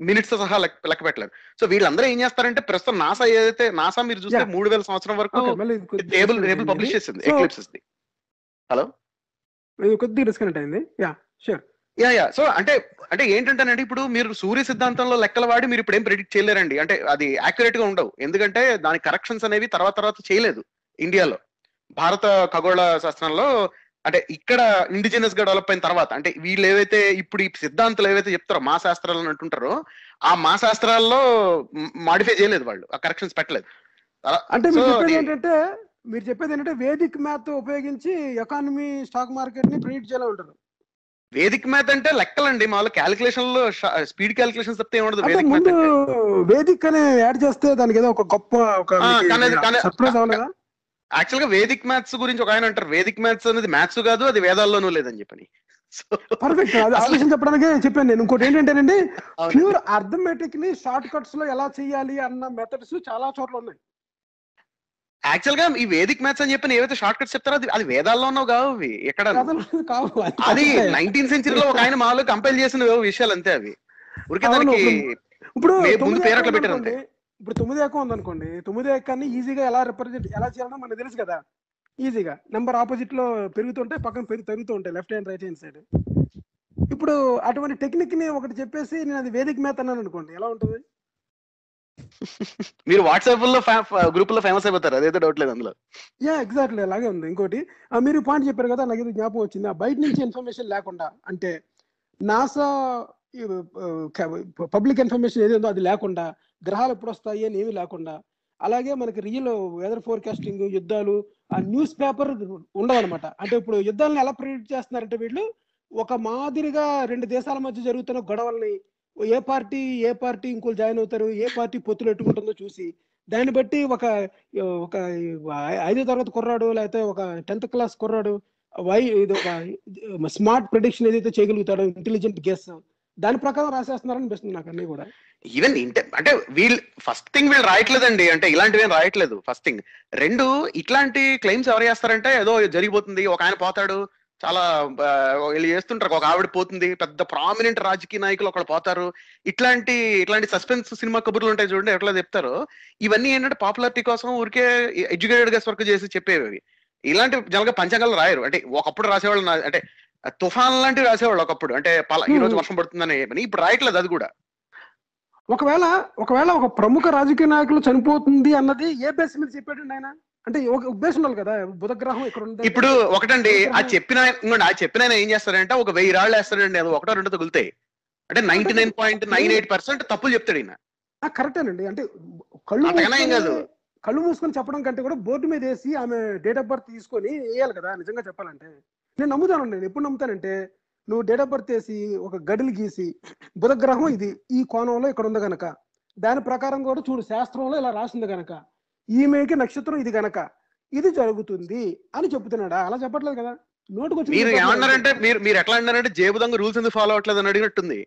మినిట్స్ సహా లెక్క లెక్క పెట్టలేరు సో వీళ్ళందరూ ఏం చేస్తారంటే ప్రస్తుతం నాసా ఏదైతే నాసా మీరు చూస్తే. మూడు వేల సంవత్సరం వరకు టేబుల్ టేబుల్. పబ్లిష్ చేసింది So- ఎక్లిప్సెస్ ది ఇది కొద్దిగా డిస్కనెక్ట్ అయింది. Ya sure ya ya so అంటే అంటే ఏంటంటేనండి ఇప్పుడు మీరు సూర్య సిద్ధాంతంలో లెక్కలు వాడి మీరు ఇప్పుడు ఏం ప్రిడిక్ట్ చేయలేరండి. అంటే అది యాక్యురేట్గా ఉండవు. ఎందుకంటే దాని కరెక్షన్స్ అనేవి తర్వాత తర్వాత చేయలేదు. ఇండియాలో భారత ఖగోళ శాస్త్రంలో అంటే ఇక్కడ ఇండిజినస్గా డెవలప్ అయిన తర్వాత అంటే వీళ్ళు ఏవైతే ఇప్పుడు ఈ సిద్ధాంతాలు ఏవైతే చెప్తారో మా శాస్త్రాలు అంటుంటారో ఆ మా శాస్త్రాల్లో మాడిఫై చేయలేదు వాళ్ళు ఆ కరెక్షన్స్ పెట్టలేదు. అంటే మీరు చెప్పేది ఏంటంటే మీరు చెప్పేది ఏంటంటే వేదిక్ మ్యాథ్ ఉపయోగించి ఎకానమీ స్టాక్ మార్కెట్ని ప్రిడిక్ట్ చేయాలి ఉంటారు వేదిక్ మ్యాథ్ అంటే లెక్కలండి మామూలు క్యాలిక్యులేషన్లో స్పీడ్ క్యాలిక్యులేషన్స్ తప్పితే ఏముండదు వేదిక్ మ్యాథ్ వేదిక్ అనే యాడ్ చేస్తే దానికి ఏదో ఒక గొప్ప ఒక సర్ప్రైజ్ అవ్వలేదా? యాక్చువల్గా వేదిక్ మ్యాథ్స్ గురించి ఒక ఆయన అంటారు. వేదిక్ మ్యాథ్స్ అనేది మ్యాథ్స్ కాదు అది వేదాల్లోనూ లేదని చెప్పని. పర్ఫెక్ట్ అది ఆ అసలు- విషయం చెప్పడానికి చెప్పాను నేను. ఇంకోటి ఏంటంటేనండి. ప్యూర్ అర్థమెటిక్ని షార్ట్ కట్స్లో ఎలా చేయాలి అన్న మెథడ్స్ చాలా చోట్ల ఉన్నాయి. యాక్చువల్గా ఈ వేదిక్ మ్యాథ్స్ అని చెప్పి ఏవైతే షార్ట్ కట్స్ చెప్తారో అది అది వేదాల్లో ఉన్నవి కావు అవి ఎక్కడ అది నైన్టీన్ సెంచరీలో ఒక ఆయన మామూలుగా కంపైల్ చేసిన విషయాలు అంతే అవి. ఊరికే అవును, దానికి ఇప్పుడు ముందు పేరు అట్లా పెట్టారు ఉందనుకోండి, ఇప్పుడు తొమ్మిది ఏకం ఉందనుకోండి తొమ్మిది ఏకాన్ని ఈజీగా ఎలా రిప్రజెంట్ ఎలా చేయాలో మనకు తెలుసు కదా. ఈజీగా. నెంబర్ ఆపోజిట్లో పెరుగుతుంటే పక్కన పెరుగు తరుగుతూ ఉంటాయి left hand right hand side ఇప్పుడు అటువంటి టెక్నిక్ని ఒకటి చెప్పేసి నేను అది వేదిక మ్యాథ్ అన్నాను అనుకోండి ఎలా ఉంటుంది? మీరు వాట్సాప్లో గ్రూప్లో ఫేమస్ అయిపోతారు అదైతే డౌట్ లేదు అందులో. యా ఎగ్జాక్ట్లీ అలాగే ఉంది. ఇంకోటి మీరు పాయింట్ చెప్పారు కదా నాకు ఇది జ్ఞాపకం వచ్చింది. బయట నుంచి ఇన్ఫర్మేషన్ లేకుండా అంటే నాసా పబ్లిక్ ఇన్ఫర్మేషన్ ఏదేందో అది లేకుండా గ్రహాలు ఎప్పుడు వస్తాయి అని ఏమీ లేకుండా అలాగే మనకి రియల్ వెదర్ ఫోర్కాస్టింగ్ యుద్ధాలు ఆ న్యూస్ పేపర్ ఉండవన్నమాట అంటే ఇప్పుడు యుద్ధాలను ఎలా ప్రిడిక్ట్ చేస్తున్నారంటే వీళ్ళు ఒక మాదిరిగా రెండు దేశాల మధ్య జరుగుతున్న గొడవల్ని ఏ పార్టీ ఏ పార్టీ ఇంకోళ్ళు జాయిన్ అవుతారు ఏ పార్టీ పొత్తులు ఎట్టుకుంటుందో చూసి దాన్ని బట్టి ఒక ఒక ఐదో తరగతి కుర్రాడు లేకపోతే ఒక టెన్త్ క్లాస్ కుర్రాడు వై ఇది ఒక స్మార్ట్ ప్రొడిక్షన్ ఏదైతే చేయగలుగుతాడో ఇంటెలిజెంట్ గెస్ దాని ప్రకారం రాసేస్తున్నారని అనిపిస్తుంది నాకు అన్ని కూడా. ఈవెన్ అంటే వీళ్ళు ఫస్ట్ థింగ్ వీళ్ళు రాయట్లేదండి. అంటే ఇలాంటివి రాయట్లేదు. ఫస్ట్ థింగ్ రెండు ఇట్లాంటి క్లెయిమ్స్ ఎవరు చేస్తారంటే ఏదో జరిగిపోతుంది. ఒక ఆయన పోతాడు. చాలా వీళ్ళు చేస్తుంటారు. ఒక ఆవిడ పోతుంది. పెద్ద ప్రామినెంట్ రాజకీయ నాయకులు ఒకళ్ళు పోతారు. ఇట్లాంటి ఇట్లాంటి సస్పెన్స్ సినిమా కబుర్లు ఉంటాయి చూడండి ఎట్లా చెప్తారు? ఇవన్నీ ఏంటంటే పాపులారిటీ కోసం ఊరికే ఎడ్యుకేటెడ్గా వర్క్ చేసి చెప్పేవి అవి. ఇలాంటి జనగా పంచాంగాలు రాయరు. అంటే ఒకప్పుడు రాసేవాళ్ళు అంటే తుఫాన్ లాంటివి రాసేవాళ్ళు ఒకప్పుడు. అంటే పలా ఈ రోజు వర్షం పడుతుందని ఇప్పుడు రాయట్లేదు అది కూడా. ఒకవేళ ఒకవేళ ఒక ప్రముఖ రాజకీయ నాయకులు చనిపోతుంది అన్నది ఏ బేస్ మీద చెప్పాడండి ఆయన? అంటే ఒక ఉద్దేశం ఉండాలి కదా బుధగ్రహం ఇక్కడ ఉంది ఇప్పుడు ఒకటండి ఆ చెప్పిన ఆ చెప్పిన ఆయన ఏం చేస్తాడంటే ఒక వెయ్యి రాళ్ళు వేస్తాడండి అది ఒకటో రెండో తగులుతాయి అంటే ninety nine point nine eight percent తప్పులు చెప్తాడు ఈయన. కరెక్టేనండి. అంటే కళ్ళు కాదు. కళ్ళు మూసుకొని చెప్పడం కంటే కూడా బోర్డు మీద వేసి ఆమె డేట్ ఆఫ్ బర్త్ తీసుకొని వేయాలి కదా నిజంగా చెప్పాలంటే. నేను నమ్ముతాను నేను ఎప్పుడు నమ్ముతానంటే నువ్వు డేట్ ఆఫ్ బర్త్ వేసి ఒక గడిలు గీసి బుధగ్రహం ఇది ఈ కోణంలో ఇక్కడ ఉంది గనక. దాని ప్రకారం కూడా చూడు శాస్త్రంలో ఇలా రాసింది గనక. ఈమెకి నక్షత్రం ఇది గనక. ఇది జరుగుతుంది అని చెప్తున్నాడా అలా చెప్పట్లేదు కదా. నోటుకు వచ్చింది మీరు. ఏమన్నారంటే మీరు మీరు ఎట్లా అన్నారంటే జేబుదంగా రూల్స్ ఎందుకు ఫాలో అవ్వట్లేదు అని అడిగినట్టుంది.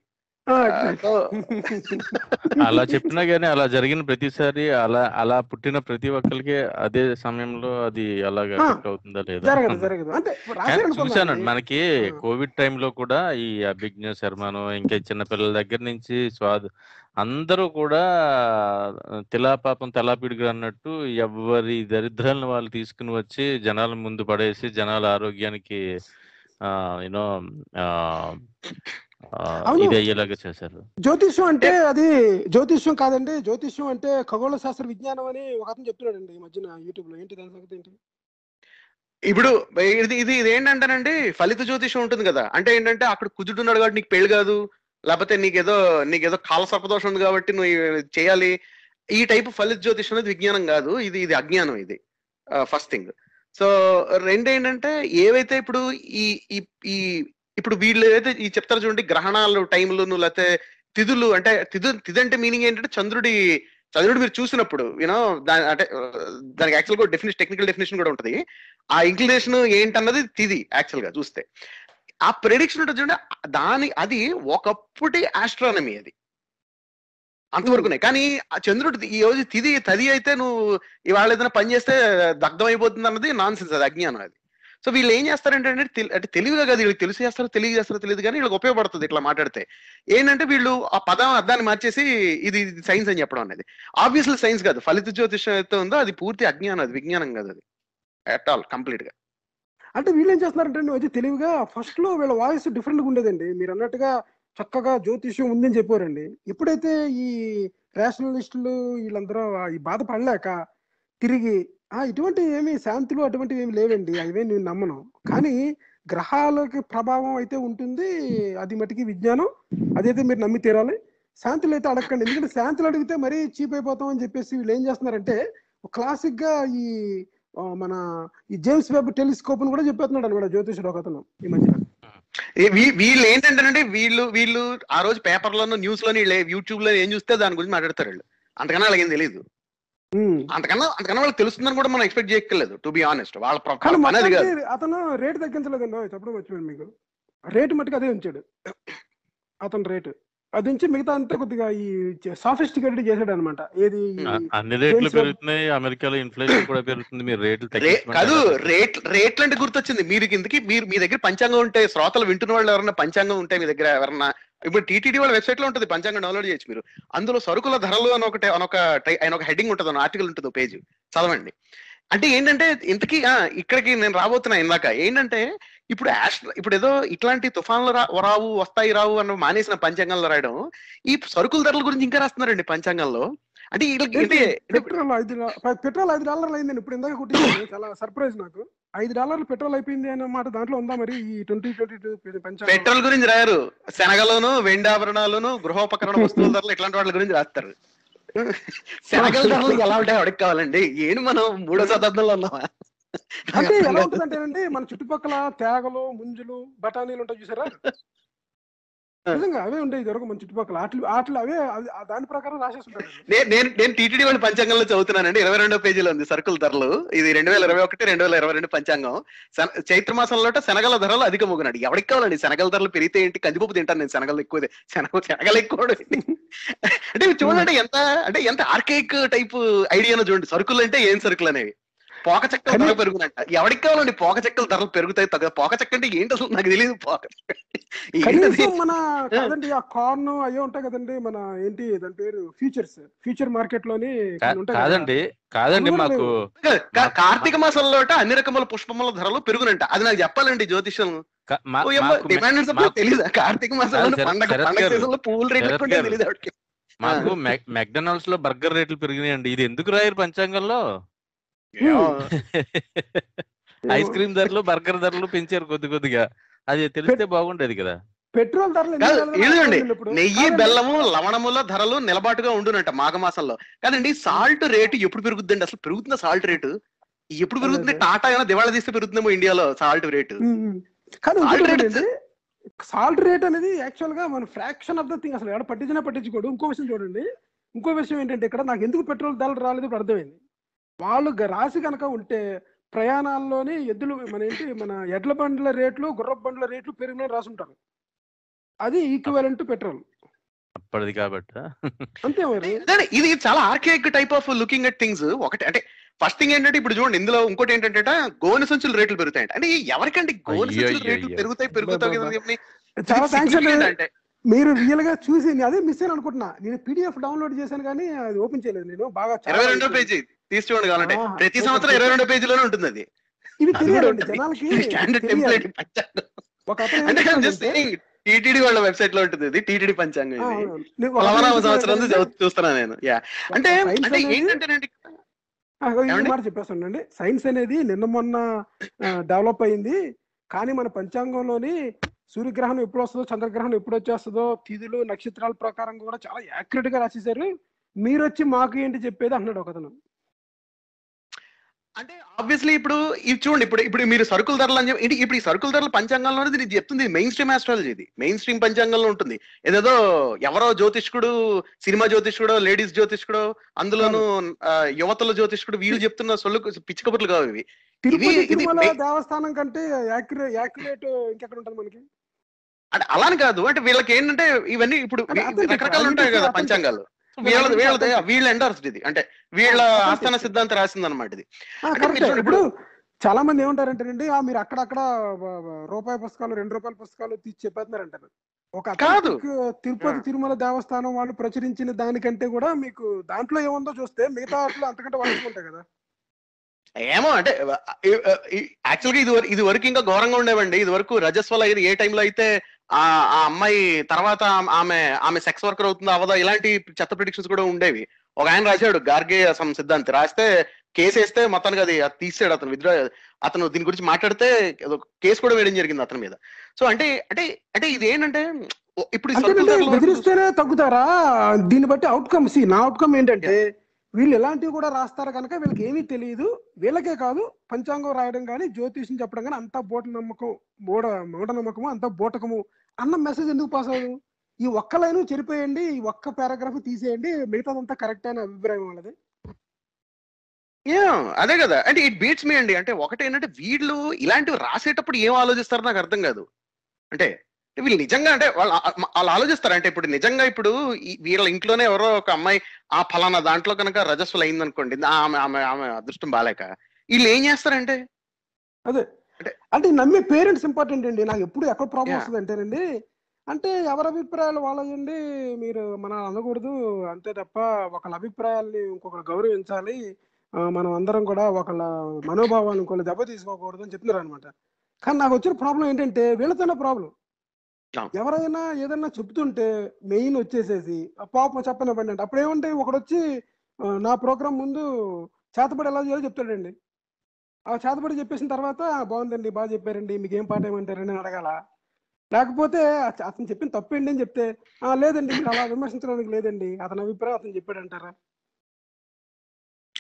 అలా చెప్పినా గానీ అలా జరిగిన ప్రతిసారి అలా అలా పుట్టిన ప్రతి ఒక్కరికి అదే సమయంలో అది అలాగా అవుతుందా లేదా. చూశానండి మనకి. కోవిడ్ టైంలో కూడా ఈ అభిజ్ఞ శర్మను ఇంకా చిన్నపిల్లల దగ్గర నుంచి స్వాద అందరూ కూడా తిలాపాపం తలాపిడిగా అన్నట్టు ఎవరి దరిద్రాలను వాళ్ళు తీసుకుని వచ్చి జనాల ముందు పడేసి జనాల ఆరోగ్యానికి యూనో. ఇది అయ్యేలాగా చేశారు. జ్యోతిష్యం అంటే అది జ్యోతిష్యం కాదండి. జ్యోతిష్యం అంటే ఖగోళ శాస్త్ర విజ్ఞానం అని ఒక అతను చెప్తున్నాడండి ఈ మధ్యన యూట్యూబ్లో ఏంటి దాని సంగతి ఏంటి? ఇప్పుడు ఇది ఇది ఇది ఏంటంటేనండి ఫలిత జ్యోతిషం ఉంటుంది కదా. అంటే ఏంటంటే అక్కడ కుజుడున్నాడు కాబట్టి నీకు పెళ్ళి కాదు. లేకపోతే నీకేదో నీకేదో కాల సర్పదోషం ఉంది కాబట్టి నువ్వు చేయాలి. ఈ టైప్ ఫలిత జ్యోతిషం అనేది విజ్ఞానం కాదు. ఇది ఇది అజ్ఞానం ఇది. First thing. సో రెండు ఏంటంటే ఏవైతే ఇప్పుడు ఈ ఈ ఈ ఇప్పుడు వీళ్ళు ఏదైతే ఈ చెప్తారు చూడండి గ్రహణాలు టైంలోను లేకపోతే తిథులు అంటే తిథు తిథి అంటే మీనింగ్ ఏంటంటే చంద్రుడి చంద్రుడు మీరు చూసినప్పుడు యూనో దాని అంటే దానికి యాక్చువల్గా డెఫినేషన్ టెక్నికల్ డెఫినేషన్ కూడా ఉంటుంది. ఆ ఇంక్లినేషన్ ఏంటన్నది తిది యాక్చువల్గా చూస్తే. ఆ ప్రెడిక్షన్ ఉంటుంది చూడండి దాని అది ఒకప్పటి ఆస్ట్రానమీ అది. అంతవరకునే కానీ ఆ చంద్రుడు ఈ రోజు తిది తది అయితే నువ్వు ఇవాళ ఏదైనా పని చేస్తే దగ్ధం అయిపోతుంది అన్నది నాన్ సెన్స్ అది అజ్ఞానం అది. సో వీళ్ళు ఏం చేస్తారంటే అంటే అంటే తెలివిగా కాదు వీళ్ళకి తెలిసి చేస్తారో తెలియ చేస్తారో తెలియదు కానీ వీళ్ళకి ఉపయోగపడుతుంది ఇట్లా మాట్లాడితే. ఏంటంటే వీళ్ళు ఆ పదం అర్థాన్ని మార్చేసి ఇది సైన్స్ అని చెప్పడం అనేది. ఆబ్వియస్లీ సైన్స్ కాదు. ఫలిత జ్యోతిషం అయితే ఉందో అది పూర్తి అజ్ఞానం అది విజ్ఞానం కాదు అది. అట్ ఆల్ కంప్లీట్గా అంటే వీళ్ళు ఏం చేస్తున్నారంటే నువ్వు అది తెలివిగా ఫస్ట్లో వీళ్ళ వాయిస్ డిఫరెంట్గా ఉండేదండి. మీరు అన్నట్టుగా చక్కగా జ్యోతిష్యం ఉందని చెప్పారండి. ఎప్పుడైతే ఈ రేషనలిస్టులు వీళ్ళందరూ ఈ బాధ పడలేక తిరిగి ఆ ఇటువంటి ఏమి శాంతులు అటువంటివి ఏమి లేవండి. అవే నేను నమ్మను. కానీ గ్రహాలకి ప్రభావం అయితే ఉంటుంది. అది మటుకి విజ్ఞానం. అదైతే మీరు నమ్మి తీరాలి. శాంతులు అయితే అడగండి ఎందుకంటే శాంతులు అడిగితే మరీ చీప్ అయిపోతాం అని చెప్పేసి వీళ్ళు ఏం చేస్తున్నారంటే క్లాసిక్గా ఈ మన ఈ జేమ్స్ వెబ్ టెలిస్కోప్ కూడా చెప్పేస్తున్నాడు అనమాట జ్యోతిషుడు ఒక అతను ఈ మధ్యన. ఏ వీ- వీళ్ళు ఏంటంటే వీళ్ళు వీళ్ళు ఆ రోజు పేపర్లోనూ న్యూస్లోని యూట్యూబ్లో ఏం చూస్తే దాని గురించి మాట్లాడతారు వీళ్ళు. అంతకన్నా వాళ్ళకి ఏం తెలియదు అంతకన్నా అంతకన్నా వాళ్ళకి తెలుస్తుందని కూడా మనం ఎక్స్పెక్ట్ చేయక్కర్లేదు టు బి ఆనెస్ట్ వాళ్ళ ప్ర- కానీ పని అది కాదు. మొత్తానికి అతను రేటు తగ్గించలేదండి చెప్పడం మర్చిపోయాను మీకు. రేటు మట్టుకు అదే ఉంచాడు. అతను రేటు అది ఉంచి మిగతా అంతా కొద్దిగా ఈ సాఫిస్టికేటెడ్ చేశాడు అనమాట ఏది అన్ని రేట్లు పెరుగుతున్నాయి అమెరికాలో ఇన్ఫ్లేషన్ కూడా పెరుగుతుంది మీరు రేట్లు కాదు? రేట్ రేట్లు అంటే గుర్తొచ్చింది. మీరు కిందకి మీరు మీ దగ్గర పంచాంగం ఉంటే శ్రోతలు వింటున్న వాళ్ళు ఎవరన్నా పంచాంగం ఉంటే మీ దగ్గర ఎవరన్నా ఇప్పుడు టీటీడీ వాళ్ళ వెబ్సైట్లో ఉంటుంది పంచాంగం డౌన్లోడ్ చేయొచ్చు మీరు. అందులో సరుకుల ధరలు అని ఒకటి అని ఒక టై- ఆయన ఒక హెడ్డింగ్ ఉంటుంది ఆర్టికల్ ఉంటుంది పేజ్. చదవండి. అంటే ఏంటంటే ఇంతకీ ఆ, ఇక్కడికి నేను రాబోతున్నా ఇందాక. ఏంటంటే ఇప్పుడు యాస్ట్ర ఇప్పుడు ఏదో ఇట్లాంటి తుఫాన్లు రా రావు వస్తాయి రావు అన్న మానేసిన పంచాంగంలో రాయడం ఈ సరుకుల ధరల గురించి ఇంకా రాస్తున్నారండి పంచాంగంలో. అంటే పెట్రోల్ ఐదు పెట్రోల్ ఐదు డాలర్లు అయిందండి ఇప్పుడు ఇందాక కుట్టింది. చాలా సర్ప్రైజ్ నాకు. ఐదు డాలర్లు పెట్రోల్ అయిపోయింది అన్న మాట దాంట్లో ఉందా మరి ఈ ట్వంటీ ట్వంటీ టూ పెట్రోల్ గురించి రాయరు. శనగలోను వెండి ఆభరణాలును గృహోపకరణ వస్తువుల ధరలు ఇట్లాంటి వాటి గురించి రాస్తారు. శనగల ధరలు ఎలా ఉంటాయి? ఎవరికి కావాలండి. ఏంటి మనం మూడో శతాబ్దంలో ఉన్నామా? అంటే ఎలా కాదు. ఉంటుందంటే అండి మన చుట్టుపక్కల తేగలు ముంజులు బఠానీలు ఉంటాయి చూసారా? నిజంగా అవే ఉండేవి ఇదివరకు మన చుట్టుపక్కల. ఆటలు ఆటలు అవే దాని ప్రకారం రాసేస్తుంటారు నేను నేను టీటీడీ వాళ్ళ పంచాంగంలో చదువుతున్నానండి. ఇరవై రెండో పేజీలో ఉంది సరుకుల ధరలు. ఇది రెండు వేల ఇరవై ఒకటి రెండు వేల ఇరవై రెండు పంచాంగం. చైత్ర మాసంలో శనగల ధరలు అధిక ముగినాడు ఎవరికి కావాలండి? శనగల ధరలు పెరిగితే ఏంటి? కందిపప్పు తింటాను నేను శనగలు ఎక్కువ శనగ శనగలు ఎక్కువ అంటే చూడండి ఎంత అంటే ఎంత ఆర్కేక్ టైప్ ఐడియాను చూడండి. సరుకులు అంటే ఏం సరుకులు అనేవి? పోక చెక్కల ధర కానీ- పెరుగునంట ఎవరికి కావాలండి? పోక చెక్కల ధరలు పెరుగుతాయి. తగ్గ పోక చెక్క అంటే ఏంటి అసలు నాకు తెలియదు పోక చెక్క. మన కాదండి ఆ కార్న్ అయ్యే ఉంటాయి కదండి మన ఏంటి దాని పేరు? ఫ్యూచర్స్ ఫ్యూచర్ మార్కెట్లోని. కాదండి కాదండి మాకు కార్తీక మాసంలో అన్ని రకముల పుష్పముల ధరలు పెరుగునంట. అది నాకు చెప్పాలండి జ్యోతిష్యం. తెలీదు? కార్తీక మాసంలో పండగ పువ్వుల రేట్లు. తెలియదు మాకు మెక్డొనాల్డ్స్లో బర్గర్ రేట్లు పెరిగినాయండి. ఇది ఎందుకు రాయరు పంచాంగంలో. ఐస్ క్రీమ్ ధరలు బర్గర్ ధరలు పెంచారు కొద్ది కొద్దిగా. అది తెలిస్తే బాగుండేది కదా. పెట్రోల్ ధరలు. నెయ్యి. బెల్లము లవణముల ధరలు నిలబాటుగా ఉండునంట మాఘమాసంలో. కాదండి సాల్ట్ రేటు ఎప్పుడు పెరుగుద్దండి? అసలు పెరుగుతుందా సాల్ట్ రేటు? ఎప్పుడు పెరుగుతుంది. టాటా ఏమైనా దివాళా తీస్తే పెరుగుతుందేమో ఇండియాలో సాల్ట్ రేటు. సాల్ట్ రేట్ అనేది యాక్చువల్గా మన ఫ్రాక్షన్ ఆఫ్ ద థింగ్ అసలు ఎక్కడ పట్టించినా పట్టించుకోడు. ఇంకో విషయం చూడండి. ఇంకో విషయం ఏంటంటే ఇక్కడ నాకు ఎందుకు పెట్రోల్ ధరలు రాలేదు ఇప్పుడు అర్థమైంది. వాళ్ళు రాసి కనుక ఉంటే ప్రయాణాల్లోనే ఎద్దులు మన ఏంటి మన ఎడ్ల బండ్ల రేట్లు గుర్రపు బండ్ల రేట్లు పెరిగిన రాసి ఉంటారు అది ఈక్వలెంట్ పెట్రోల్. అప్పటిది కాబట్టి. అంతే మరి. ఇది చాలా archaic type of looking at things ఒకటి అంటే ఫస్ట్ థింగ్ ఏంటంటే ఇప్పుడు చూడండి ఇందులో ఇంకోటి ఏంటంటే గోనె సంచుల రేట్లు పెరుగుతాయంట. అంటే ఎవరికండి గోనె సంచుల రేట్లు. పెరుగుతాయి పెరుగుతాయి అంటే. మీరు రియల్గా చూసి అదే మిస్ అయ్యాను అనుకుంటున్నా. నేను పీడిఎఫ్ డౌన్లోడ్ చేశాను కానీ అది ఓపెన్ చేయలేదు నేను. బాగా చాలా ఇరవై రెండో. పేజీ తీసి చూడండి కావాలంటే ప్రతి సంవత్సరం. ఇరవై రెండో పేజీలోనే ఉంటుంది. అది స్టాండర్డ్. టెంప్లెట్ పంచాంగం. అంటే టీటీడీ వాళ్ళ వెబ్సైట్లో ఉంటుంది ఇది టీటీడీ పంచాంగం ఇది. పలవరామ సంవత్సరం చూస్తున్నా నేను. యా అంటే ఏంటంటేనండి? మాట చెప్పేస్తానండి. సైన్స్ అనేది నిన్న మొన్న డెవలప్ అయింది. కానీ మన పంచాంగంలోని సూర్యగ్రహణం ఎప్పుడు వస్తుందో చంద్రగ్రహణం ఎప్పుడు వచ్చేస్తుందో తిథులు నక్షత్రాల ప్రకారం కూడా చాలా యాక్యురేట్గా రాసేసారు మీరు వచ్చి మాకు ఏంటి చెప్పేది అన్నాడు ఒకతను. అంటే ఆబ్వియస్లీ ఇప్పుడు ఇది చూడండి ఇప్పుడు ఇప్పుడు మీరు సరుకుల ధరలు అని చెప్పి ఇప్పుడు ఈ సరుకుల ధరల పంచాంగంలో ఇది చెప్తుంది మెయిన్ స్ట్రీమ్ ఆస్ట్రాలజీ ఇది. మెయిన్ స్ట్రీమ్ పంచాంగంలో ఉంటుంది. ఏదేదో ఎవరో జ్యోతిష్కుడు సినిమా జ్యోతిష్కుడు లేడీస్ జ్యోతిష్కుడు అందులోను యువతల జ్యోతిష్కుడు వీళ్ళు చెప్తున్న సొల్లు పిచ్చి కబుర్లు కావు ఇవి. దేవస్థానం కంటే యాక్యురేట్ ఇంకెక్కడ ఉంటుంది మనకి? అంటే అలాని కాదు. అంటే వీళ్ళకి ఏంటంటే ఇవన్నీ ఇప్పుడు రకరకాలు ఉంటాయి కదా. పంచాంగాలు. వీళ్ళ వీళ్ళ ఇది. అంటే వీళ్ళ అతను ఆస్థాన. సిద్ధాంతం రాసింది అనమాట ఇది చూడండి ఇప్పుడు చాలా మంది ఏమంటారంటేనండి ఆ మీరు అక్కడక్కడ రూపాయి పుస్తకాలు రెండు రూపాయల పుస్తకాలు తీసి చెప్పేస్తున్నారంటారు. ఒక కాదు. తిరుపతి ఆ. తిరుమల దేవస్థానం వాళ్ళు ప్రచురించిన దానికంటే కూడా మీకు దాంట్లో ఏముందో చూస్తే మిగతా వాటిలో అంతకంటే వాళ్ళు ఉంటాయి కదా. ఏమో అంటే యాక్చువల్గా ఇది ఇది వరకు ఇంకా ఘోరంగా ఉండేవండి. ఇది వరకు రజస్వల ఏ టైంలో అయితే ఆ ఆ అమ్మాయి తర్వాత ఆమె- ఆమె సెక్స్ వర్కర్ అవుతుందో అవదా ఇలాంటి చెత్త ప్రిడిక్షన్స్ కూడా ఉండేవి. ఒక ఆయన రాశాడు గార్గే సమ్ సిద్ధాంతి. రాస్తే కేసు వేస్తే మొత్తానికి అది అది తీసాడు అతను విద్రా అతను దీని గురించి మాట్లాడితే కేసు కూడా వేయడం జరిగింది అతని మీద. సో అంటే అంటే అంటే ఇది ఏంటంటే ఇప్పుడు బెదిరిస్తేనే తగ్గుతారా? దీన్ని బట్టి అవుట్కమ్ సి నా అవుట్కమ్ ఏంటంటే వీళ్ళు ఎలాంటివి కూడా రాస్తారు కనుక వీళ్ళకి ఏమీ తెలియదు. వీళ్ళకే కాదు పంచాంగం రాయడం కానీ జ్యోతిషం చెప్పడం కానీ అంతా బోట నమ్మకం మూఢ మూఢ నమ్మకము అంతా బోటకము అన్న మెసేజ్ ఎందుకు పాస్ అవ్వదు? ఈ ఒక్క లైన్ చెరిపోయండి ఈ ఒక్క పారాగ్రాఫ్ తీసేయండి మిగతాదంతా కరెక్ట్ అయిన అభిప్రాయం వాళ్ళది. అదే కదా. అంటే ఇట్ బీట్స్ మీ అండి. అంటే ఒకటి ఏంటంటే వీళ్ళు ఇలాంటివి రాసేటప్పుడు ఏం ఆలోచిస్తారో నాకు అర్థం కాదు. అంటే వీళ్ళు నిజంగా అంటే వాళ్ళు వాళ్ళు ఆలోచిస్తారు. అంటే ఇప్పుడు నిజంగా ఇప్పుడు వీళ్ళ ఇంట్లోనే ఎవరో ఒక అమ్మాయి ఆ ఫలానా దాంట్లో కనుక రజస్సులు అయింది అనుకోండి ఆమె ఆమె ఆమె అదృష్టం బాలేక వీళ్ళు ఏం చేస్తారంటే? అదే. అంటే- అంటే నమ్మే పేరెంట్స్ ఇంపార్టెంట్ అండి. నాకు ఎప్పుడు ఎక్కడ ప్రాబ్లం. వస్తుంది అంటేనండి అంటే ఎవరి అభిప్రాయాలు వాళ్ళయండి మీరు మన అనకూడదు. అంతే తప్ప ఒకళ్ళ అభిప్రాయాల్ని ఇంకొకరు గౌరవించాలి. మనం అందరం కూడా ఒకళ్ళ మనోభావాన్ని ఇంకొకళ్ళు దెబ్బ తీసుకోకూడదు అని చెప్తున్నారు అనమాట కానీ నాకు వచ్చిన ప్రాబ్లం ఏంటంటే వీళ్ళతోనే ప్రాబ్లం. ఎవరైనా ఏదైనా చెప్తుంటే మెయిన్ వచ్చేసేసి "ఆ, పాపం చెప్పనివ్వండి. అంటే అప్పుడు ఏమంటే ఒకడు వచ్చి నా ప్రోగ్రామ్ ముందు చేతబడి ఎలా చేయాలో చెప్తాడండి. ఆ చేతబడి చెప్పేసిన తర్వాత "ఆ, బాగుందండి బాగా చెప్పారండి మీకు ఏం పాట ఏమంటారని అని అడగాల. లేకపోతే అత- అతను చెప్పిన తప్పేంటి అని చెప్తే "ఆ, లేదండి అలా విమర్శించడానికి లేదండి అతని అభిప్రాయం అతను చెప్పాడు అంటారా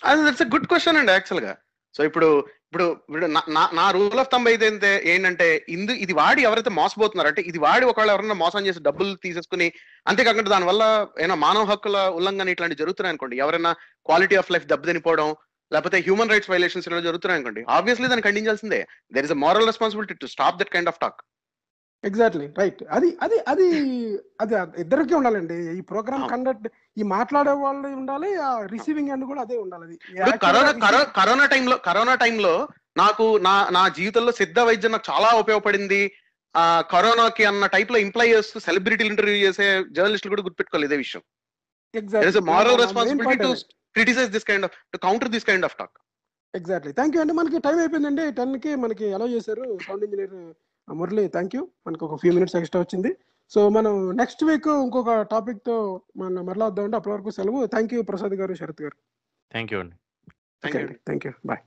అది గుడ్ క్వశ్చన్ అండి యాక్చువల్గా. సో ఇప్పుడు ఇప్పుడు ఇప్పుడు నా- రూల్ ఆఫ్ థంబ్ అయితే ఏంటంటే ఇందు ఇది వాడి ఎవరైతే మోసపోతున్నారు అంటే ఇది వాడి ఒకవేళ ఎవరైనా మోసం చేసి డబ్బులు తీసేసుకుని అంతేకాకుండా దానివల్ల ఏమైనా మానవ హక్కుల ఉల్లంఘన ఇట్లాంటి జరుగుతున్నాయి అనుకోండి ఎవరైనా క్వాలిటీ ఆఫ్ లైఫ్ దెబ్బతినిపోవడం లేకపోతే హ్యూమన్ రైట్స్ వైలేషన్స్ ఇలా జరుగుతున్నాయి అనుకోండి ఆబ్వియస్లీ దాన్ని ఖండించాల్సిందే. There is a moral responsibility to stop that kind of talk exactly right అది అది అది అది ఇద్దరికి ఉండాలండి. ఈ ప్రోగ్రామ్. కండక్ట్ ఈ మాట్లాడే వాళ్ళు ఉండాలి ఆ రిసీవింగ్ ఎండ్ కూడా అదే ఉండాలి. కరోనా కరో- కరోనా టైంలో కరోనా టైంలో నాకు నా నా జీవితంలో సిద్ధ వైద్యం నాకు చాలా ఉపయోగపడింది. ఆ కరోనాకి అన్న టైప్లో ఇంప్లై చేస్తూ సెలబ్రిటీలు ఇంటర్వ్యూ చేసే జర్నలిస్టులు కూడా గుర్తుపెట్టుకోవాలి ఇదే విషయం. Moral responsibility to criticize this kind of to counter this kind of talk exactly thank you అండి మనకి టైం అయిపోయిందండి. టెన్కి మనకి అలౌ చేశారు. Sound engineer Murali thank you మనకు ఒక ఫ్యూ మినిట్స్ ఎక్స్ట్రా వచ్చింది. సో మనం నెక్స్ట్ వీక్ ఇంకొక టాపిక్తో మనం మరలా వద్దామంటే అప్పటి వరకు సెలవు. థ్యాంక్ యూ ప్రసాద్ గారు శరత్ గారు. థ్యాంక్ యూ అండి. Thank you bye